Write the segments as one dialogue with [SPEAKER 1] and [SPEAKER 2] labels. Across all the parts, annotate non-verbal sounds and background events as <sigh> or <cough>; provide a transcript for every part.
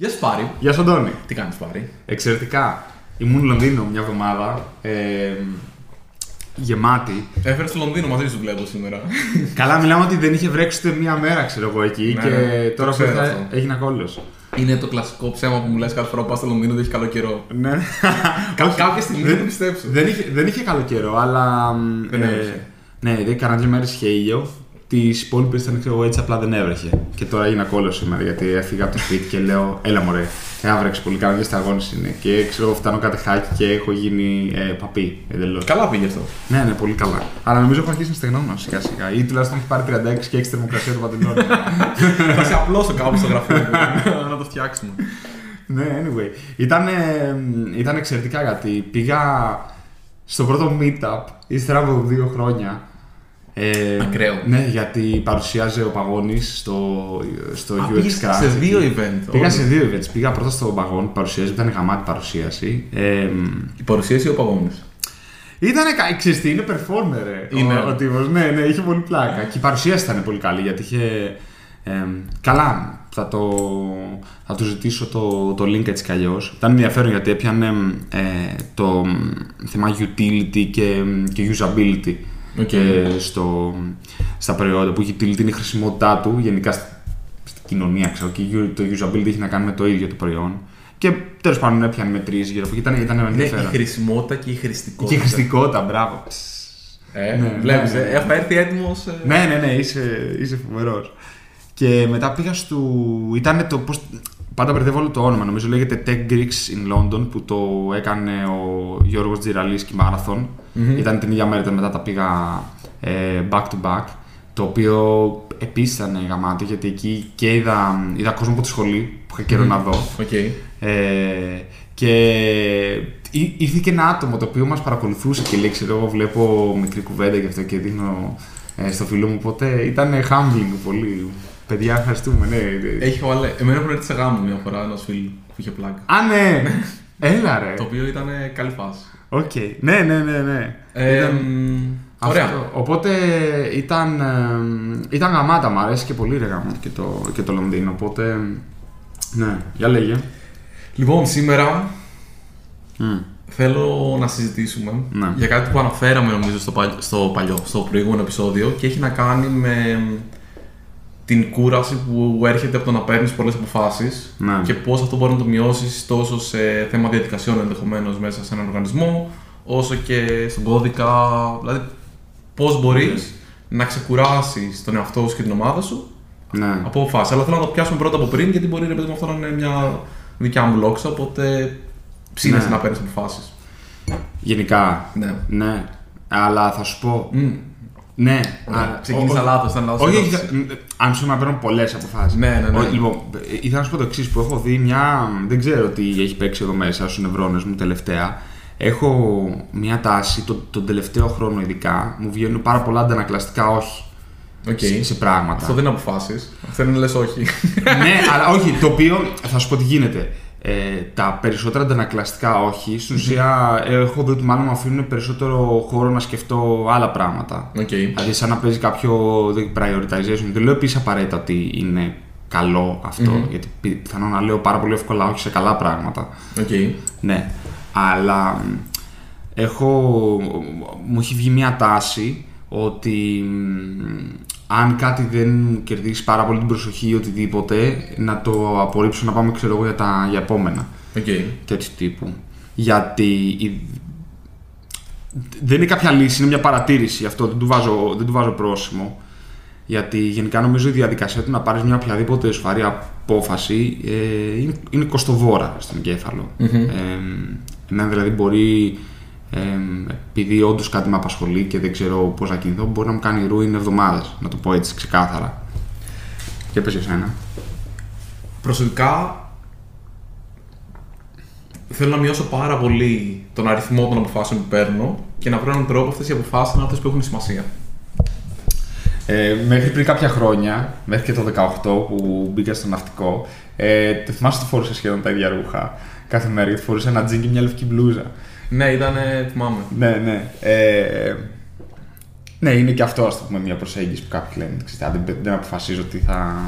[SPEAKER 1] Γεια σου Πάρη.
[SPEAKER 2] Γεια σου Αντώνη.
[SPEAKER 1] Τι κάνεις Πάρη;
[SPEAKER 2] Εξαιρετικά. Ήμουν Λονδίνο μια εβδομάδα. Ε, γεμάτη.
[SPEAKER 1] Έφερες στο Λονδίνο μαζί σου βλέπω σήμερα. <laughs>
[SPEAKER 2] Καλά, μιλάμε ότι δεν είχε βρέξει ούτε μία μέρα, ξέρω εγώ εκεί.
[SPEAKER 1] Ναι,
[SPEAKER 2] και
[SPEAKER 1] ναι,
[SPEAKER 2] τώρα
[SPEAKER 1] το
[SPEAKER 2] που
[SPEAKER 1] ξέρω
[SPEAKER 2] ήρθα
[SPEAKER 1] αυτό.
[SPEAKER 2] έγινε κόλλο.
[SPEAKER 1] Είναι το κλασικό ψέμα που μου λες κάθε φορά που πας στο Λονδίνο ότι έχει καλό καιρό.
[SPEAKER 2] Ναι. <laughs>
[SPEAKER 1] Κα-
[SPEAKER 2] Όχι,
[SPEAKER 1] κάποια στιγμή
[SPEAKER 2] δεν-
[SPEAKER 1] θα το πιστέψω.
[SPEAKER 2] Δεν είχε, δεν είχε καλό καιρό, αλλά. μ,
[SPEAKER 1] Δεν έβρεχε.
[SPEAKER 2] Ναι, δεν έκανα δύο μέρε είχε ήλιο. Τις υπόλοιπες ήταν ξέρω εγώ, έτσι απλά δεν έβρεχε. Και τώρα έγινα κόλλο σήμερα γιατί έφυγα από το σπίτι και λέω: Έλα μωρέ, έβρεξε πολύ καλά, δύο σταγόνε είναι. Και ξέρω εγώ, φτάνω κάτι χάκι και έχω γίνει ε, παπί εντελώς.
[SPEAKER 1] Καλά πήγε αυτό.
[SPEAKER 2] Ναι, ναι, πολύ καλά. Αλλά νομίζω έχω αρχίσει να στεγνώνω σιγά σιγά. Ή τουλάχιστον έχει πάρει 36 και έχει θερμοκρασία του παντελόνι. <laughs>
[SPEAKER 1] θα σε απλώσω κάπου στο γραφείο μου <laughs> να το φτιάξουμε.
[SPEAKER 2] ναι, anyway. Ήταν, ήταν εξαιρετικά γιατί πήγα στο πρώτο meetup ύστερα από δύο χρόνια. Ε,
[SPEAKER 1] Ακραίο.
[SPEAKER 2] Ναι, γιατί παρουσιάζει ο Παγόνη στο, στο
[SPEAKER 1] Α,
[SPEAKER 2] UX
[SPEAKER 1] πήγες
[SPEAKER 2] Craft.
[SPEAKER 1] σε δύο event.
[SPEAKER 2] Πήγα
[SPEAKER 1] όντως.
[SPEAKER 2] σε δύο events. Πήγα πρώτα στο Παγόνι που παρουσιάζει, ήταν γαμάτη παρουσίαση. Ε,
[SPEAKER 1] Η παρουσίαση ή ο Παγώνης;
[SPEAKER 2] Ήταν κα... ξέρεις τι, είναι performer. ρε,
[SPEAKER 1] Είναι.
[SPEAKER 2] Ο, ο τύπος. Ναι, ναι, είχε πολύ πλάκα. Και η παρουσίαση ήταν πολύ καλή γιατί είχε. ε, καλά, θα, το, θα του ζητήσω το, το link έτσι κι αλλιώς. Ήταν ενδιαφέρον γιατί έπιανε ε, το θέμα utility και, και usability
[SPEAKER 1] Οκ.
[SPEAKER 2] ε, στο, στα προϊόντα. Που η utility είναι η χρησιμότητά του γενικά στη, στην κοινωνία, ξέρω, και το usability έχει να κάνει με το ίδιο το προϊόν. Και τέλος πάντων έπιανε μετρήσεις γύρω από εκεί. Ήταν, ήταν
[SPEAKER 1] Ναι, η
[SPEAKER 2] ενδιαφέρον.
[SPEAKER 1] χρησιμότητα και η
[SPEAKER 2] Και
[SPEAKER 1] χρηστικότητα.
[SPEAKER 2] η χρηστικότητα, μπράβο.
[SPEAKER 1] Ε,
[SPEAKER 2] Ναι,
[SPEAKER 1] βλέπεις,
[SPEAKER 2] ναι, ναι.
[SPEAKER 1] ε, έχω έρθει έτοιμος. ε,
[SPEAKER 2] Ναι, ναι, ναι, είσαι, είσαι φοβερός. Και μετά πήγα στο. ήταν το. Πώς... Πάντα μπερδεύω όλο το όνομα. Νομίζω λέγεται Tech Greeks in London που το έκανε ο Γιώργος Τζιραλίσκι Marathon.
[SPEAKER 1] Μμμ.
[SPEAKER 2] Ήταν την ίδια μέρα, ήταν μετά τα πήγα ε, back to back. Το οποίο επίσης ήταν γαμάτο γιατί εκεί και είδα, είδα κόσμο από τη σχολή που είχα καιρό να δω.
[SPEAKER 1] Οκ.
[SPEAKER 2] Ε, και ή- ήρθε και ένα άτομο το οποίο μας παρακολουθούσε και λέει, ξέρω εγώ βλέπω μικρή κουβέντα γι' αυτό και δίνω ε, στο φίλο μου, οπότε ήταν humbling πολύ. Παιδιά, ευχαριστούμε, ναι.
[SPEAKER 1] Έχει χαβαλέ. Εμένα πρέπει να έρθει σε γάμο μια φορά ένας φίλος που είχε πλάκα.
[SPEAKER 2] Α, ναι! Έλα ρε!
[SPEAKER 1] Το οποίο ήταν ε, καλή φάση.
[SPEAKER 2] Οκ. Ναι, ναι, ναι, ναι.
[SPEAKER 1] Ε,
[SPEAKER 2] Ήταν
[SPEAKER 1] μ,
[SPEAKER 2] αυτό.
[SPEAKER 1] Ωραία.
[SPEAKER 2] Οπότε ήταν, ε, ήταν γαμάτα, μου αρέσει και πολύ ρε γαμάτα και το, και το Λονδίνο, οπότε ναι, για λέγε.
[SPEAKER 1] Λοιπόν, σήμερα
[SPEAKER 2] Μμ.
[SPEAKER 1] θέλω να συζητήσουμε
[SPEAKER 2] Ναι.
[SPEAKER 1] για κάτι που αναφέραμε νομίζω στο, παλι- στο παλιό, στο προηγούμενο επεισόδιο και έχει να κάνει με την κούραση που έρχεται από το να παίρνεις πολλές αποφάσεις
[SPEAKER 2] Ναι.
[SPEAKER 1] και πώς αυτό μπορεί να το μειώσεις τόσο σε θέμα διαδικασιών ενδεχομένως μέσα σε έναν οργανισμό, όσο και στον κώδικα. Δηλαδή, πώς μπορείς να ξεκουράσεις τον εαυτό σου και την ομάδα σου
[SPEAKER 2] ναι.
[SPEAKER 1] από αποφάσεις. Αλλά θέλω να το πιάσουμε πρώτα από πριν, γιατί μπορεί ρε παιδί μου αυτό να είναι μια δικιά μου λόξα. Οπότε ψήνεσαι
[SPEAKER 2] Ναι.
[SPEAKER 1] να παίρνεις αποφάσεις.
[SPEAKER 2] Γενικά,
[SPEAKER 1] Ναι.
[SPEAKER 2] ναι. Αλλά θα σου πω,
[SPEAKER 1] Μμ.
[SPEAKER 2] Ναι.
[SPEAKER 1] Ωραία, ξεκίνησα
[SPEAKER 2] ο-
[SPEAKER 1] λάθος, ήταν λάθος
[SPEAKER 2] Όχι,
[SPEAKER 1] ερώτηση.
[SPEAKER 2] όχι, μ, αν σου να παίρνω πολλές αποφάσεις.
[SPEAKER 1] Ναι, ναι, ναι.
[SPEAKER 2] Λοιπόν, ε, ήθελα να σου πω το εξής που έχω δει μια. Δεν ξέρω τι έχει παίξει εδώ μέσα στους νευρώνες μου τελευταία. Έχω μια τάση, το, τον τελευταίο χρόνο ειδικά, μου βγαίνουν πάρα πολλά αντανακλαστικά όχι
[SPEAKER 1] Οκ.
[SPEAKER 2] σε, σε πράγματα.
[SPEAKER 1] Αυτό δεν είναι αποφάσεις. Αυτό είναι λες όχι.
[SPEAKER 2] ναι, αλλά όχι, το οποίο θα σου πω τι γίνεται. Ε, τα περισσότερα αντανακλαστικά όχι. Στην ουσία έχω δει ότι μάλλον μου αφήνουν περισσότερο χώρο να σκεφτώ άλλα πράγματα.
[SPEAKER 1] Οκ.
[SPEAKER 2] Δηλαδή, σαν να παίζει κάποιο prioritization. Δεν λέω επίσης απαραίτητα ότι είναι καλό αυτό, γιατί πι- πιθανόν να λέω πάρα πολύ εύκολα όχι σε καλά πράγματα.
[SPEAKER 1] Οκ.
[SPEAKER 2] Ναι. Αλλά μ, έχω, μου έχει βγει μια τάση ότι μ, αν κάτι δεν μου κερδίσει πάρα πολύ την προσοχή ή οτιδήποτε, να το απορρίψω να πάμε ξέρω εγώ για τα για επόμενα
[SPEAKER 1] Οκ.
[SPEAKER 2] τέτοιου τύπου. Γιατί η- δεν είναι κάποια λύση, είναι μια παρατήρηση αυτό, δεν του βάζω, δεν του βάζω πρόσημο. Γιατί γενικά νομίζω η διαδικασία του να πάρεις μια οποιαδήποτε σοβαρή απόφαση ε, είναι, είναι κοστοβόρα στον εγκέφαλο. Ε, εμένα δηλαδή μπορεί, ε, επειδή όντως κάτι με απασχολεί και δεν ξέρω πώς να κινηθώ, μπορεί να μου κάνει ρούιν εβδομάδες, να το πω έτσι ξεκάθαρα. Και πες εσένα.
[SPEAKER 1] Προσωπικά θέλω να μειώσω πάρα πολύ τον αριθμό των αποφάσεων που παίρνω και να βρω έναν τρόπο αυτές οι αποφάσεις να είναι αυτές που έχουν σημασία.
[SPEAKER 2] Ε, μέχρι πριν κάποια χρόνια, μέχρι και το 18 που μπήκα στο ναυτικό, ε, το θυμάσαι ότι φορούσα σχεδόν τα ίδια ρούχα κάθε μέρα γιατί φορούσα ένα τζιν και μια λευκή μπλούζα.
[SPEAKER 1] Ναι, ήταν. θυμάμαι.
[SPEAKER 2] Ναι, ναι. Ε, ναι, είναι και αυτό ας το πούμε μια προσέγγιση που κάποιοι λένε. Ξέρετε, αν δεν, δεν αποφασίζω τι θα,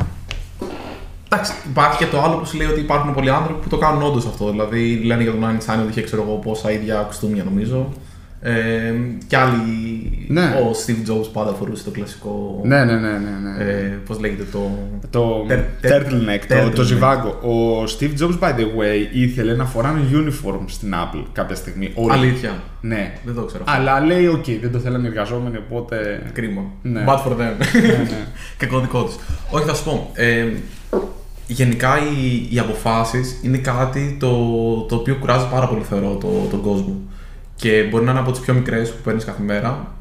[SPEAKER 1] Εντάξει, υπάρχει και το άλλο που σου λέει ότι υπάρχουν πολλοί άνθρωποι που το κάνουν όντως αυτό. Δηλαδή λένε για τον Einstein ότι είχε ξέρω εγώ πόσα ίδια κουστούμια νομίζω. Ε, και άλλοι.
[SPEAKER 2] Ναι.
[SPEAKER 1] Ο Steve Jobs πάντα φορούσε το κλασικό.
[SPEAKER 2] Ναι, ναι, ναι. ναι, ναι.
[SPEAKER 1] Ε, Πώς λέγεται το.
[SPEAKER 2] Το
[SPEAKER 1] Τερ- τερ-
[SPEAKER 2] turtleneck, το,
[SPEAKER 1] turtleneck.
[SPEAKER 2] το ζιβάγκο. Ο Steve Jobs, by the way, ήθελε να φοράνε uniform στην Apple κάποια στιγμή. Όλοι.
[SPEAKER 1] Αλήθεια.
[SPEAKER 2] Ναι.
[SPEAKER 1] Δεν το ξέρω.
[SPEAKER 2] Αλλά λέει, οκ, δεν το θέλανε οι εργαζόμενοι, οπότε.
[SPEAKER 1] Κρίμα.
[SPEAKER 2] Ναι.
[SPEAKER 1] Bad for them.
[SPEAKER 2] ναι, ναι. <laughs>
[SPEAKER 1] Κακό δικό τους. Όχι, θα σου πω. Ε, γενικά οι, οι αποφάσεις είναι κάτι το, το οποίο κουράζει πάρα πολύ, θεωρώ, το, τον κόσμο. Και μπορεί να είναι από τις πιο μικρές που παίρνεις κάθε μέρα.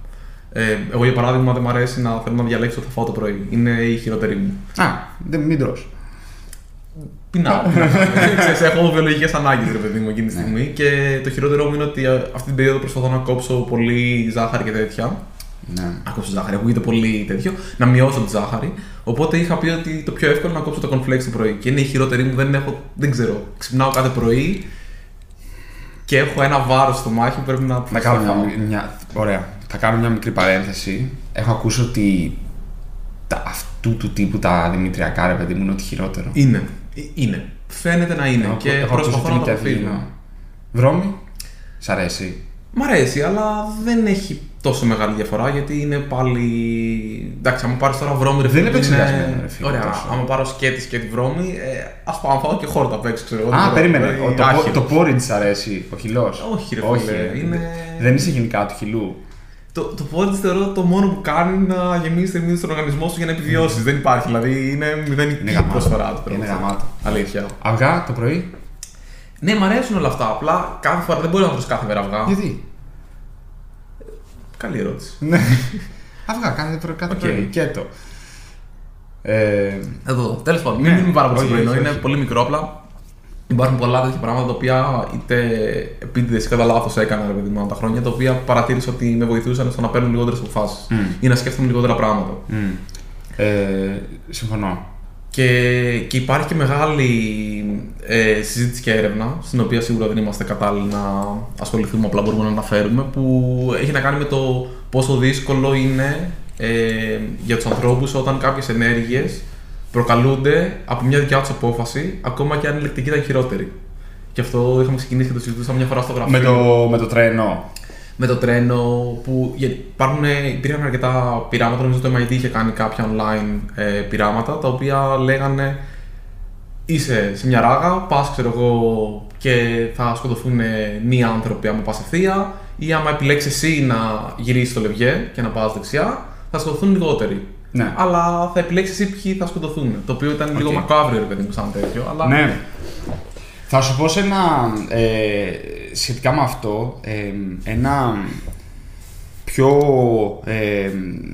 [SPEAKER 1] Ε, εγώ, για παράδειγμα, δεν μου αρέσει να θέλω να διαλέξω τι θα φάω το πρωί. Είναι η χειρότερη μου.
[SPEAKER 2] Α, δεν, μην τρως.
[SPEAKER 1] Πεινάω. τι να κάνω. <laughs> Ξέρεις, έχω βιολογικές ανάγκες, ρε παιδί μου, εκείνη τη
[SPEAKER 2] Ναι.
[SPEAKER 1] στιγμή. Και το χειρότερό μου είναι ότι ε, αυτή την περίοδο προσπαθώ να κόψω πολύ ζάχαρη και τέτοια.
[SPEAKER 2] Ναι.
[SPEAKER 1] Να κόψω ζάχαρη, ακούγεται πολύ τέτοιο. Να μειώσω τη ζάχαρη. Οπότε είχα πει ότι το πιο εύκολο είναι να κόψω το cornflakes το πρωί. Και είναι η χειρότερη μου, δεν έχω, δεν ξέρω. Ξυπνάω κάθε πρωί και έχω ένα βάρος στο μάχη που πρέπει να
[SPEAKER 2] Να κάνω
[SPEAKER 1] φάω.
[SPEAKER 2] μια, μια, ωραία. Θα κάνω μια μικρή παρένθεση. Έχω ακούσει ότι τα, αυτού του τύπου τα δημητριακά, ρε παιδί μου, είναι ότι χειρότερο.
[SPEAKER 1] Είναι. Ε, Είναι. Φαίνεται να είναι.
[SPEAKER 2] Έχω-
[SPEAKER 1] και
[SPEAKER 2] έχω ακούσει
[SPEAKER 1] προσπαθώ
[SPEAKER 2] ότι
[SPEAKER 1] να το
[SPEAKER 2] είναι και
[SPEAKER 1] αποφύγω.
[SPEAKER 2] αδύνατο. Βρώμη, σ' αρέσει.
[SPEAKER 1] Μ' αρέσει, αλλά δεν έχει τόσο μεγάλη διαφορά γιατί είναι πάλι. Εντάξει, άμα πάρεις τώρα βρώμη, ρε
[SPEAKER 2] Δεν
[SPEAKER 1] φίλε,
[SPEAKER 2] είναι
[SPEAKER 1] είναι-
[SPEAKER 2] επεξεργασμένο, ρε φίλε,
[SPEAKER 1] Ωραία,
[SPEAKER 2] τόσο.
[SPEAKER 1] άμα πάρω σκέτη και τη βρώμη, ε, ας πάω να φάω και χόρτα απ' έξω, ξέρω εγώ.
[SPEAKER 2] Α,
[SPEAKER 1] Δεν
[SPEAKER 2] περίμενε.
[SPEAKER 1] ξέρω,
[SPEAKER 2] Ο,
[SPEAKER 1] ε,
[SPEAKER 2] το,
[SPEAKER 1] άχυρο.
[SPEAKER 2] το porridge σ' αρέσει, ο χυλός;
[SPEAKER 1] Όχι, ρε
[SPEAKER 2] Όχι,
[SPEAKER 1] φίλε,
[SPEAKER 2] ε,
[SPEAKER 1] είναι-
[SPEAKER 2] Δεν είσαι γενικά του χυλού;
[SPEAKER 1] Το, το porridge θεωρώ το μόνο που κάνει να γεμίσει θερμίδε στον οργανισμό σου για να επιβιώσεις. Δεν υπάρχει, δηλαδή είναι μηδενική
[SPEAKER 2] Είναι γαμάτο.
[SPEAKER 1] προσφορά του.
[SPEAKER 2] Είναι
[SPEAKER 1] πράγματος.
[SPEAKER 2] γαμάτο.
[SPEAKER 1] Αλήθεια.
[SPEAKER 2] Αυγά το πρωί;
[SPEAKER 1] Ναι, μ' αρέσουν όλα αυτά. Απλά κάθε φορά δεν μπορεί να τρως κάθε μέρα αυγά.
[SPEAKER 2] Γιατί;
[SPEAKER 1] Καλή ερώτηση.
[SPEAKER 2] Ναι. Αυγά κάθε, πρωί- κάθε
[SPEAKER 1] Οκ.
[SPEAKER 2] πρωί. Και το. Ε,
[SPEAKER 1] Εδώ, τέλος πάντων,
[SPEAKER 2] Ναι.
[SPEAKER 1] μην μείνουμε πάρα πολύ στο
[SPEAKER 2] Όχι,
[SPEAKER 1] πρωινό.
[SPEAKER 2] όχι,
[SPEAKER 1] Είναι
[SPEAKER 2] όχι.
[SPEAKER 1] πολύ μικρό απλά. Υπάρχουν πολλά τέτοια πράγματα τα οποία είτε επίτηδες ή κατά λάθος έκανα ρε παιδί μου τα χρόνια, τα οποία παρατήρησα ότι με βοηθούσαν στο να παίρνω λιγότερες αποφάσεις
[SPEAKER 2] Μμ.
[SPEAKER 1] ή να σκέφτομαι λιγότερα πράγματα.
[SPEAKER 2] μ. ε, συμφωνώ.
[SPEAKER 1] Και, και υπάρχει και μεγάλη ε, συζήτηση και έρευνα, στην οποία σίγουρα δεν είμαστε κατάλληλοι να ασχοληθούμε, απλά μπορούμε να αναφέρουμε, που έχει να κάνει με το πόσο δύσκολο είναι ε, για τους ανθρώπους όταν κάποιες ενέργειες προκαλούνται από μια δικιά τους απόφαση, ακόμα και αν η λεκτική ήταν χειρότερη. Και αυτό είχαμε ξεκινήσει και το συζητούσαμε μια φορά στο γραφείο.
[SPEAKER 2] Με το, με το τρένο.
[SPEAKER 1] Με το τρένο που γιατί υπάρχουν, υπήρχαν αρκετά πειράματα, νομίζω το MIT είχε κάνει κάποια online ε, πειράματα τα οποία λέγανε είσαι σε μια ράγα, πας ξέρω εγώ και θα σκοτωθούν μία άνθρωποι άμα πας ευθεία ή άμα επιλέξεις εσύ να γυρίσεις το λεβιέ και να πας δεξιά θα σκοτωθούν λιγότεροι.
[SPEAKER 2] Ναι.
[SPEAKER 1] Αλλά θα επιλέξεις εσύ ποιοι θα σκοτωθούν. Το οποίο ήταν λίγο
[SPEAKER 2] Οκ.
[SPEAKER 1] μακάβριο ρε παιδί μου σαν τέτοιο. Αλλά...
[SPEAKER 2] Ναι. Θα σου πω σε ένα. Ε, σχετικά με αυτό, ε, ένα πιο ε,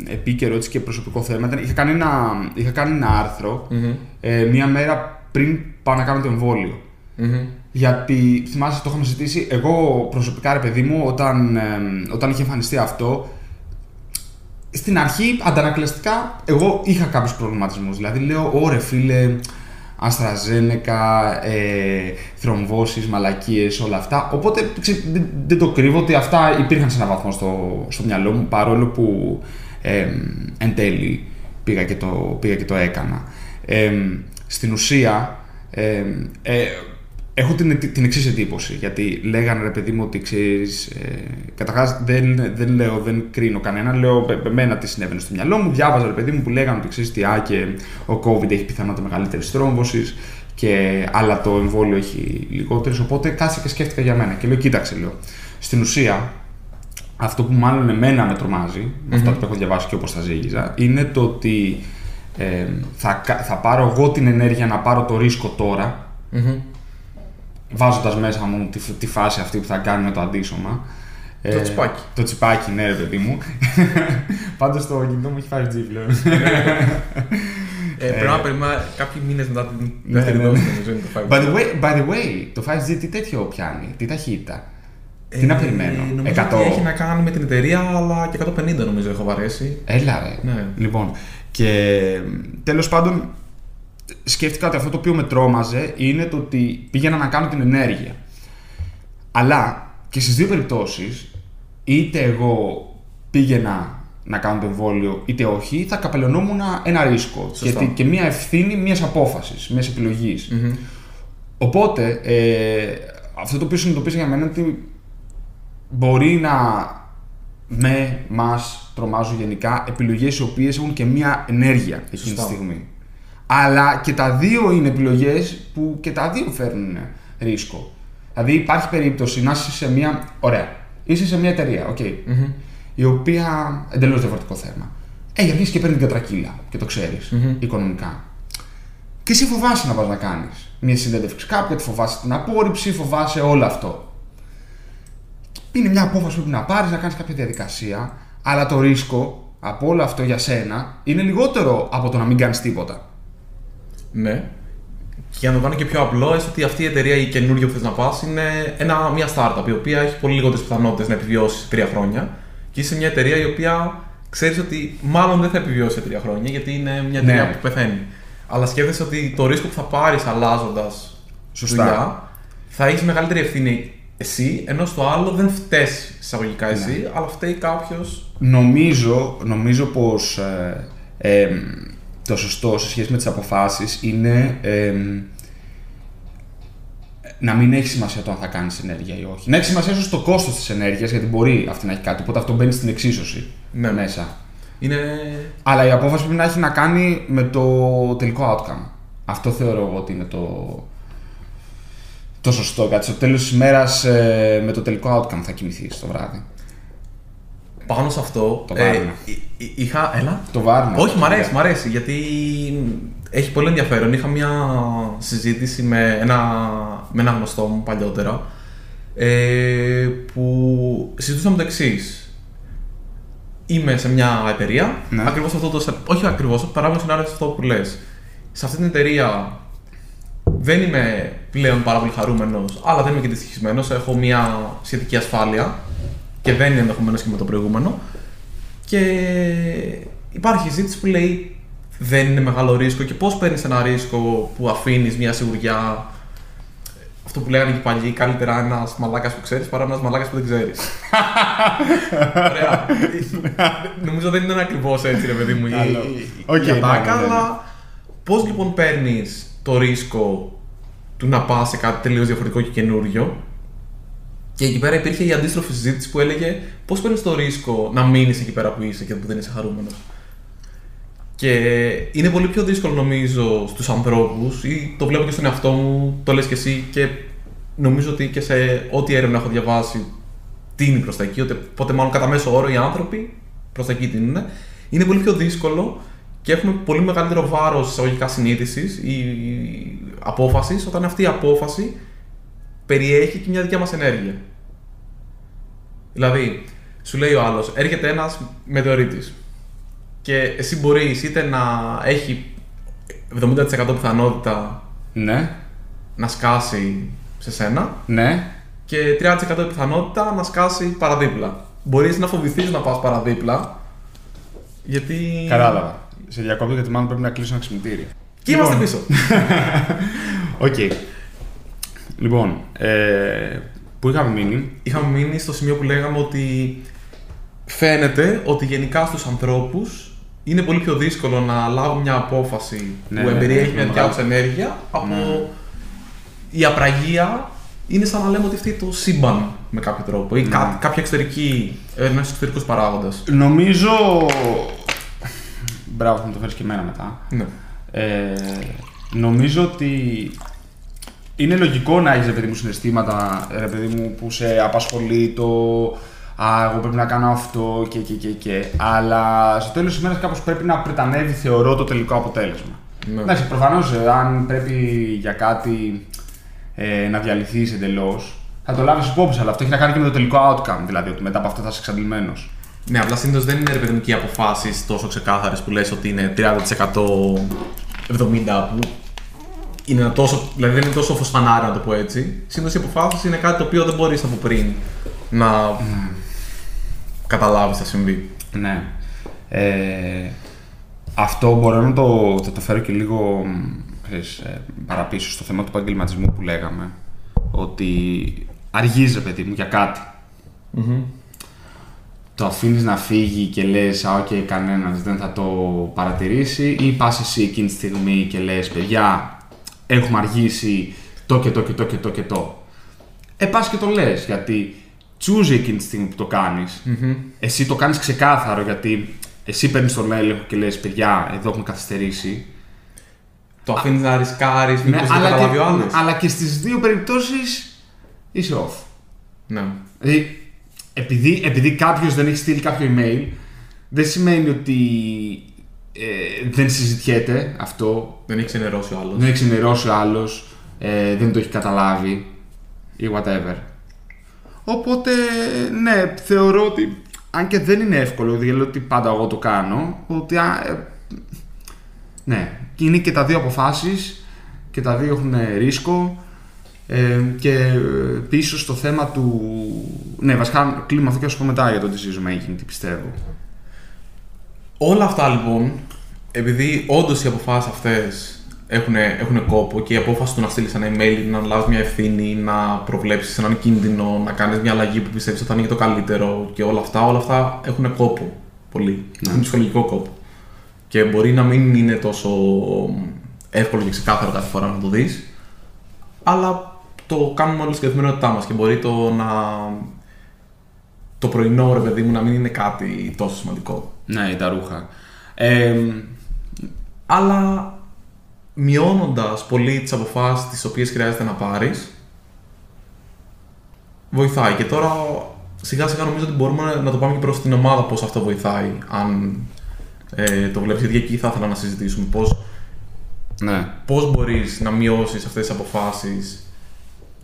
[SPEAKER 2] επίκαιρο έτσι και προσωπικό θέμα ήταν. Είχα κάνει ένα, είχα κάνει ένα άρθρο
[SPEAKER 1] Μμμ.
[SPEAKER 2] ε, μία μέρα πριν πάω να κάνω το εμβόλιο.
[SPEAKER 1] Μμμ.
[SPEAKER 2] Γιατί θυμάσαι, το είχαμε συζητήσει. Εγώ προσωπικά, ρε παιδί μου, όταν, ε, όταν είχε εμφανιστεί αυτό, στην αρχή αντανακλαστικά εγώ είχα κάποιους προβληματισμούς. Δηλαδή λέω, ωρε φίλε, Αστραζένεκα, ε, θρομβώσεις, μαλακίες, όλα αυτά. Οπότε ξε- δεν, δεν το κρύβω ότι αυτά υπήρχαν σε έναν βαθμό στο, στο μυαλό μου, παρόλο που ε, εν τέλει πήγα και το, πήγα και το έκανα. Ε, στην ουσία, ε, ε, έχω την, την εξής εντύπωση. Γιατί λέγανε ρε παιδί μου ότι ξέρεις. Ε, Καταρχάς δεν, δεν λέω, δεν κρίνω κανένα. Λέω με εμένα τι συνέβαινε στο μυαλό μου. Διάβαζα ρε παιδί μου που λέγανε ότι ξέρεις τι, α, και ο COVID έχει πιθανότητα μεγαλύτερης τρόμβωση. Και, αλλά το εμβόλιο έχει λιγότερες. Οπότε κάθισα και σκέφτηκα για μένα. Και λέω, κοίταξε, λέω. Στην ουσία, αυτό που μάλλον εμένα με τρομάζει, με αυτό που έχω διαβάσει και όπως τα ζήγιζα, είναι το ότι ε, θα, κα- θα πάρω εγώ την ενέργεια να πάρω το ρίσκο τώρα,
[SPEAKER 1] Μμμ.
[SPEAKER 2] Βάζοντας μέσα μου τη, τη φάση αυτή που θα κάνει με το αντίσωμα.
[SPEAKER 1] Το τσιπάκι.
[SPEAKER 2] Το τσιπάκι, ναι, ρε παιδί μου. <laughs> Πάντως το κινητό μου έχει 5G πλέον.
[SPEAKER 1] Ε, πρέπει να περιμένουμε κάποιοι μήνες μετά την
[SPEAKER 2] Ναι,
[SPEAKER 1] δεύτερη
[SPEAKER 2] ναι,
[SPEAKER 1] δόση
[SPEAKER 2] ναι.
[SPEAKER 1] νομίζω είναι το 5G.
[SPEAKER 2] by, the way, by the way, το 5G τι τέτοιο πιάνει, τι ταχύτητα; τι να περιμένω,
[SPEAKER 1] Ε, Νομίζω
[SPEAKER 2] 100.
[SPEAKER 1] ότι έχει να κάνει με την εταιρεία, αλλά και 150 νομίζω έχω βαρέσει.
[SPEAKER 2] Έλα ρε.
[SPEAKER 1] Ναι.
[SPEAKER 2] Λοιπόν, και τέλος πάντων σκέφτηκα ότι αυτό το οποίο με τρόμαζε είναι το ότι πήγαινα να κάνω την ενέργεια. Αλλά και στις δύο περιπτώσεις, είτε εγώ πήγαινα να κάνω το εμβόλιο είτε όχι, θα καπελωνόμουν ένα ρίσκο
[SPEAKER 1] Σωστά.
[SPEAKER 2] και, και μια ευθύνη μιας απόφασης, μιας επιλογής. Οπότε, ε, αυτό το οποίο συνειδητοποίησα για μένα είναι ότι μπορεί να με, μας τρομάζουν γενικά επιλογές οι οποίες έχουν και μια ενέργεια εκείνη τη
[SPEAKER 1] Σωστά.
[SPEAKER 2] στιγμή. Αλλά και τα δύο είναι επιλογές που και τα δύο φέρνουν ρίσκο. Δηλαδή υπάρχει περίπτωση να είσαι σε μια. Ωραία. Είσαι σε μια εταιρεία, οκ. Η οποία. εντελώς διαφορετικό θέμα. Έχει αρχίσει και παίρνει την κατρακύλα και το ξέρεις οικονομικά. Και εσύ φοβάσαι να πας να κάνεις; Μια συνέντευξη κάπου, γιατί φοβάσαι την απόρριψη, φοβάσαι όλο αυτό. Είναι μια απόφαση που πρέπει να πάρεις, να κάνεις κάποια διαδικασία, αλλά το ρίσκο από όλο αυτό για σένα είναι λιγότερο από το να μην κάνεις τίποτα.
[SPEAKER 1] Ναι. Και για να το κάνω και πιο απλό, έστω ότι αυτή η εταιρεία, η καινούργια που θες να πας, είναι ένα, μια startup η οποία έχει πολύ λιγότερε πιθανότητες να επιβιώσει σε τρία χρόνια. Και είσαι μια εταιρεία η οποία ξέρεις ότι μάλλον δεν θα επιβιώσει σε τρία χρόνια, γιατί είναι μια εταιρεία
[SPEAKER 2] Ναι.
[SPEAKER 1] που πεθαίνει. Αλλά σκέφτεσαι ότι το ρίσκο που θα πάρεις αλλάζοντας
[SPEAKER 2] Σωστά.
[SPEAKER 1] δουλειά θα έχεις μεγαλύτερη ευθύνη εσύ, ενώ στο άλλο δεν φταίει εισαγωγικά εσύ,
[SPEAKER 2] Ναι.
[SPEAKER 1] αλλά φταίει κάποιος.
[SPEAKER 2] Νομίζω, νομίζω πως ε, ε, το σωστό σε σχέση με τις αποφάσεις είναι ε, να μην έχει σημασία το αν θα κάνεις ενέργεια ή όχι. Να έχει σημασία ίσως το κόστος της ενέργειας, γιατί μπορεί αυτή να έχει κάτι, οπότε αυτό μπαίνει στην εξίσωση
[SPEAKER 1] Ναι.
[SPEAKER 2] μέσα.
[SPEAKER 1] Είναι.
[SPEAKER 2] Αλλά η απόφαση πρέπει να έχει να κάνει με το τελικό outcome. Αυτό θεωρώ εγώ ότι είναι το, το σωστό. Κάτι στο τέλος της ημέρας ε, με το τελικό outcome θα κοιμηθείς το βράδυ.
[SPEAKER 1] Πάνω σε αυτό.
[SPEAKER 2] Το βάρνα.
[SPEAKER 1] εί- εί- είχα. Έλα.
[SPEAKER 2] Το βάρνα.
[SPEAKER 1] Όχι, μ' αρέσει, μ' αρέσει, γιατί έχει πολύ ενδιαφέρον. Είχα μια συζήτηση με ένα, με ένα γνωστό μου παλιότερα, ε, που συζητούσαμε το εξής. Είμαι σε μια εταιρεία,
[SPEAKER 2] Ναι.
[SPEAKER 1] ακριβώς αυτό το, σε- όχι ακριβώς, το παράγω σενάριο σε αυτό που λες. Σε αυτή την εταιρεία δεν είμαι πλέον πάρα πολύ χαρούμενος, αλλά δεν είμαι και δυστυχισμένος, έχω μια σχετική ασφάλεια και δεν είναι ενδεχομένως και με το προηγούμενο. Και υπάρχει συζήτηση που λέει δεν είναι μεγάλο ρίσκο και πώς παίρνεις ένα ρίσκο που αφήνεις μια σιγουριά. Αυτό που λέγανε και οι παλιοί, καλύτερα ένας μαλάκας που ξέρεις παρά ένας μαλάκας που δεν ξέρεις. <laughs> Ωραία. Νομίζω δεν είναι ακριβώς έτσι, ρε παιδί μου, η,
[SPEAKER 2] Καλό.
[SPEAKER 1] η-
[SPEAKER 2] Οκ,
[SPEAKER 1] η
[SPEAKER 2] ναι,
[SPEAKER 1] ατάκα,
[SPEAKER 2] ναι, ναι, ναι.
[SPEAKER 1] αλλά πώς λοιπόν παίρνεις το ρίσκο του να πας σε κάτι τελείως διαφορετικό και καινούριο; Και εκεί πέρα υπήρχε η αντίστροφη συζήτηση που έλεγε πώς παίρνεις το ρίσκο να μείνεις εκεί πέρα που είσαι και που δεν είσαι χαρούμενος. Και είναι πολύ πιο δύσκολο νομίζω στους ανθρώπους ή το βλέπω και στον εαυτό μου, το λες και εσύ και νομίζω ότι και σε ό,τι έρευνα έχω διαβάσει τίνει προς τα εκεί, ότι πότε μάλλον κατά μέσο όρο οι άνθρωποι προς τα εκεί τίνουν. Είναι πολύ πιο δύσκολο και έχουμε πολύ μεγαλύτερο βάρος εισαγωγικά συνείδησης ή απόφασης όταν αυτή η απόφαση περιέχει και μια δικιά μας ενέργεια. Δηλαδή, σου λέει ο άλλος, έρχεται ένας μετεωρίτης και εσύ μπορείς είτε να έχει 70% πιθανότητα
[SPEAKER 2] Ναι,
[SPEAKER 1] να σκάσει σε σένα
[SPEAKER 2] ναι.
[SPEAKER 1] και 30% πιθανότητα να σκάσει παραδίπλα. Μπορείς να φοβηθείς να πας παραδίπλα γιατί...
[SPEAKER 2] Κατάλαβα. Σε διακόπτω γιατί μάλλον πρέπει να κλείσω ένα ξυπνητήρι.
[SPEAKER 1] Και είμαστε πίσω. <laughs>
[SPEAKER 2] Οκ. Λοιπόν, ε, πού είχαμε μείνει;
[SPEAKER 1] Είχαμε μείνει στο σημείο που λέγαμε ότι φαίνεται ότι γενικά στους ανθρώπους είναι πολύ πιο δύσκολο να λάβουν μια απόφαση
[SPEAKER 2] Ναι,
[SPEAKER 1] που
[SPEAKER 2] ναι,
[SPEAKER 1] εμπεριέχει
[SPEAKER 2] ναι,
[SPEAKER 1] μια
[SPEAKER 2] ναι,
[SPEAKER 1] δικιά τους
[SPEAKER 2] μεγάλο.
[SPEAKER 1] ενέργεια από
[SPEAKER 2] Ναι.
[SPEAKER 1] η απραγία είναι σαν να λέμε ότι φταίει το σύμπαν με κάποιο τρόπο ή
[SPEAKER 2] Ναι.
[SPEAKER 1] κά- κάποια εξωτερική, ένας εξωτερικός παράγοντας.
[SPEAKER 2] Νομίζω. Μπράβο, θα μου το φέρεις και εμένα μετά.
[SPEAKER 1] Ναι.
[SPEAKER 2] Ε, νομίζω ότι είναι λογικό να έχεις ρε παιδί μου συναισθήματα ρε παιδί μου, που σε απασχολεί το Α, εγώ πρέπει να κάνω αυτό και και και και. Αλλά στο τέλος της ημέρας κάπως πρέπει να πρετανεύει, θεωρώ, το τελικό αποτέλεσμα.
[SPEAKER 1] Ναι.
[SPEAKER 2] Εντάξει, προφανώς αν πρέπει για κάτι ε, να διαλυθείς εντελώς, θα το λάβεις υπόψη, αλλά αυτό έχει να κάνει και με το τελικό outcome. Δηλαδή ότι μετά από αυτό θα είσαι εξαντλημένος.
[SPEAKER 1] Ναι, απλά συνήθως δεν είναι ρε παιδί μου και οι αποφάσεις τόσο ξεκάθαρες που λες ότι είναι 30% 70% που είναι ένα τόσο, δηλαδή δεν είναι τόσο φωσφανάρι να το πω έτσι. Συνήθως οι αποφάσει είναι κάτι το οποίο δεν μπορείς από πριν να καταλάβεις τι θα συμβεί.
[SPEAKER 2] Ναι. Ε, αυτό μπορώ να το, θα το φέρω και λίγο μ, ξέρεις, ε, παραπίσω στο θέμα του επαγγελματισμού που λέγαμε. Ότι αργήσει, παιδί μου, για κάτι. το αφήνεις να φύγει και λες: Α, οκ, κανένας δεν θα το παρατηρήσει, ή πας εσύ εκείνη τη στιγμή και λες: Παιδιά, έχουμε αργήσει το και το και το και το και το. Ε, πας και το λες, γιατί τσούζει εκείνη τη στιγμή που το κάνεις. Εσύ το κάνεις ξεκάθαρο, γιατί εσύ παίρνεις τον έλεγχο και λες: Παιδιά, εδώ έχουμε καθυστερήσει.
[SPEAKER 1] Το αφήνεις να ρισκάρεις, μήπως
[SPEAKER 2] Ναι,
[SPEAKER 1] δεν
[SPEAKER 2] αλλά,
[SPEAKER 1] καταλάβει
[SPEAKER 2] και,
[SPEAKER 1] ο άλλος.
[SPEAKER 2] αλλά και στις δύο περιπτώσεις είσαι off.
[SPEAKER 1] Ναι.
[SPEAKER 2] Δηλαδή, επειδή, επειδή κάποιος δεν έχει στείλει κάποιο email, δεν σημαίνει ότι ε, δεν συζητιέται αυτό,
[SPEAKER 1] Δεν έχει ξενερώσει ο άλλος.
[SPEAKER 2] δεν έχει ξενερώσει ο άλλος, ε, δεν το έχει καταλάβει ή whatever. Οπότε, ναι, θεωρώ ότι αν και δεν είναι εύκολο, δηλαδή ότι πάντα εγώ το κάνω, ότι α, ε, ναι, είναι και τα δύο αποφάσεις και τα δύο έχουν ρίσκο ε, και ε, πίσω στο θέμα του... Ναι, βασικά κλείνουμε αυτό και θα σου πω μετά για το decision making, τι πιστεύω.
[SPEAKER 1] Όλα αυτά λοιπόν, επειδή όντως οι αποφάσεις αυτές έχουν, έχουν κόπο και η απόφαση του να στείλεις ένα email, να λάβεις μια ευθύνη, να προβλέψεις έναν κίνδυνο, να κάνεις μια αλλαγή που πιστεύεις ότι θα είναι για το καλύτερο και όλα αυτά, όλα αυτά έχουν κόπο. Πολύ. Έχουν ψυχολογικό κόπο. Και μπορεί να μην είναι τόσο εύκολο και ξεκάθαρο κάθε φορά να το δεις, αλλά το κάνουμε όλοι στην καθημερινότητά μας και μπορεί το να. Το πρωινό ρε παιδί μου να μην είναι κάτι τόσο σημαντικό.
[SPEAKER 2] Ναι, τα ρούχα. Ε,
[SPEAKER 1] αλλά μειώνοντας πολύ τις αποφάσεις τις οποίες χρειάζεται να πάρεις, βοηθάει. Και τώρα σιγά σιγά νομίζω ότι μπορούμε να το πάμε και προς την ομάδα πώς αυτό βοηθάει, αν ε, το βλέπεις. Γιατί εκεί θα ήθελα να συζητήσουμε πώς
[SPEAKER 2] ναι.
[SPEAKER 1] πώς μπορείς να μειώσεις αυτές τις αποφάσεις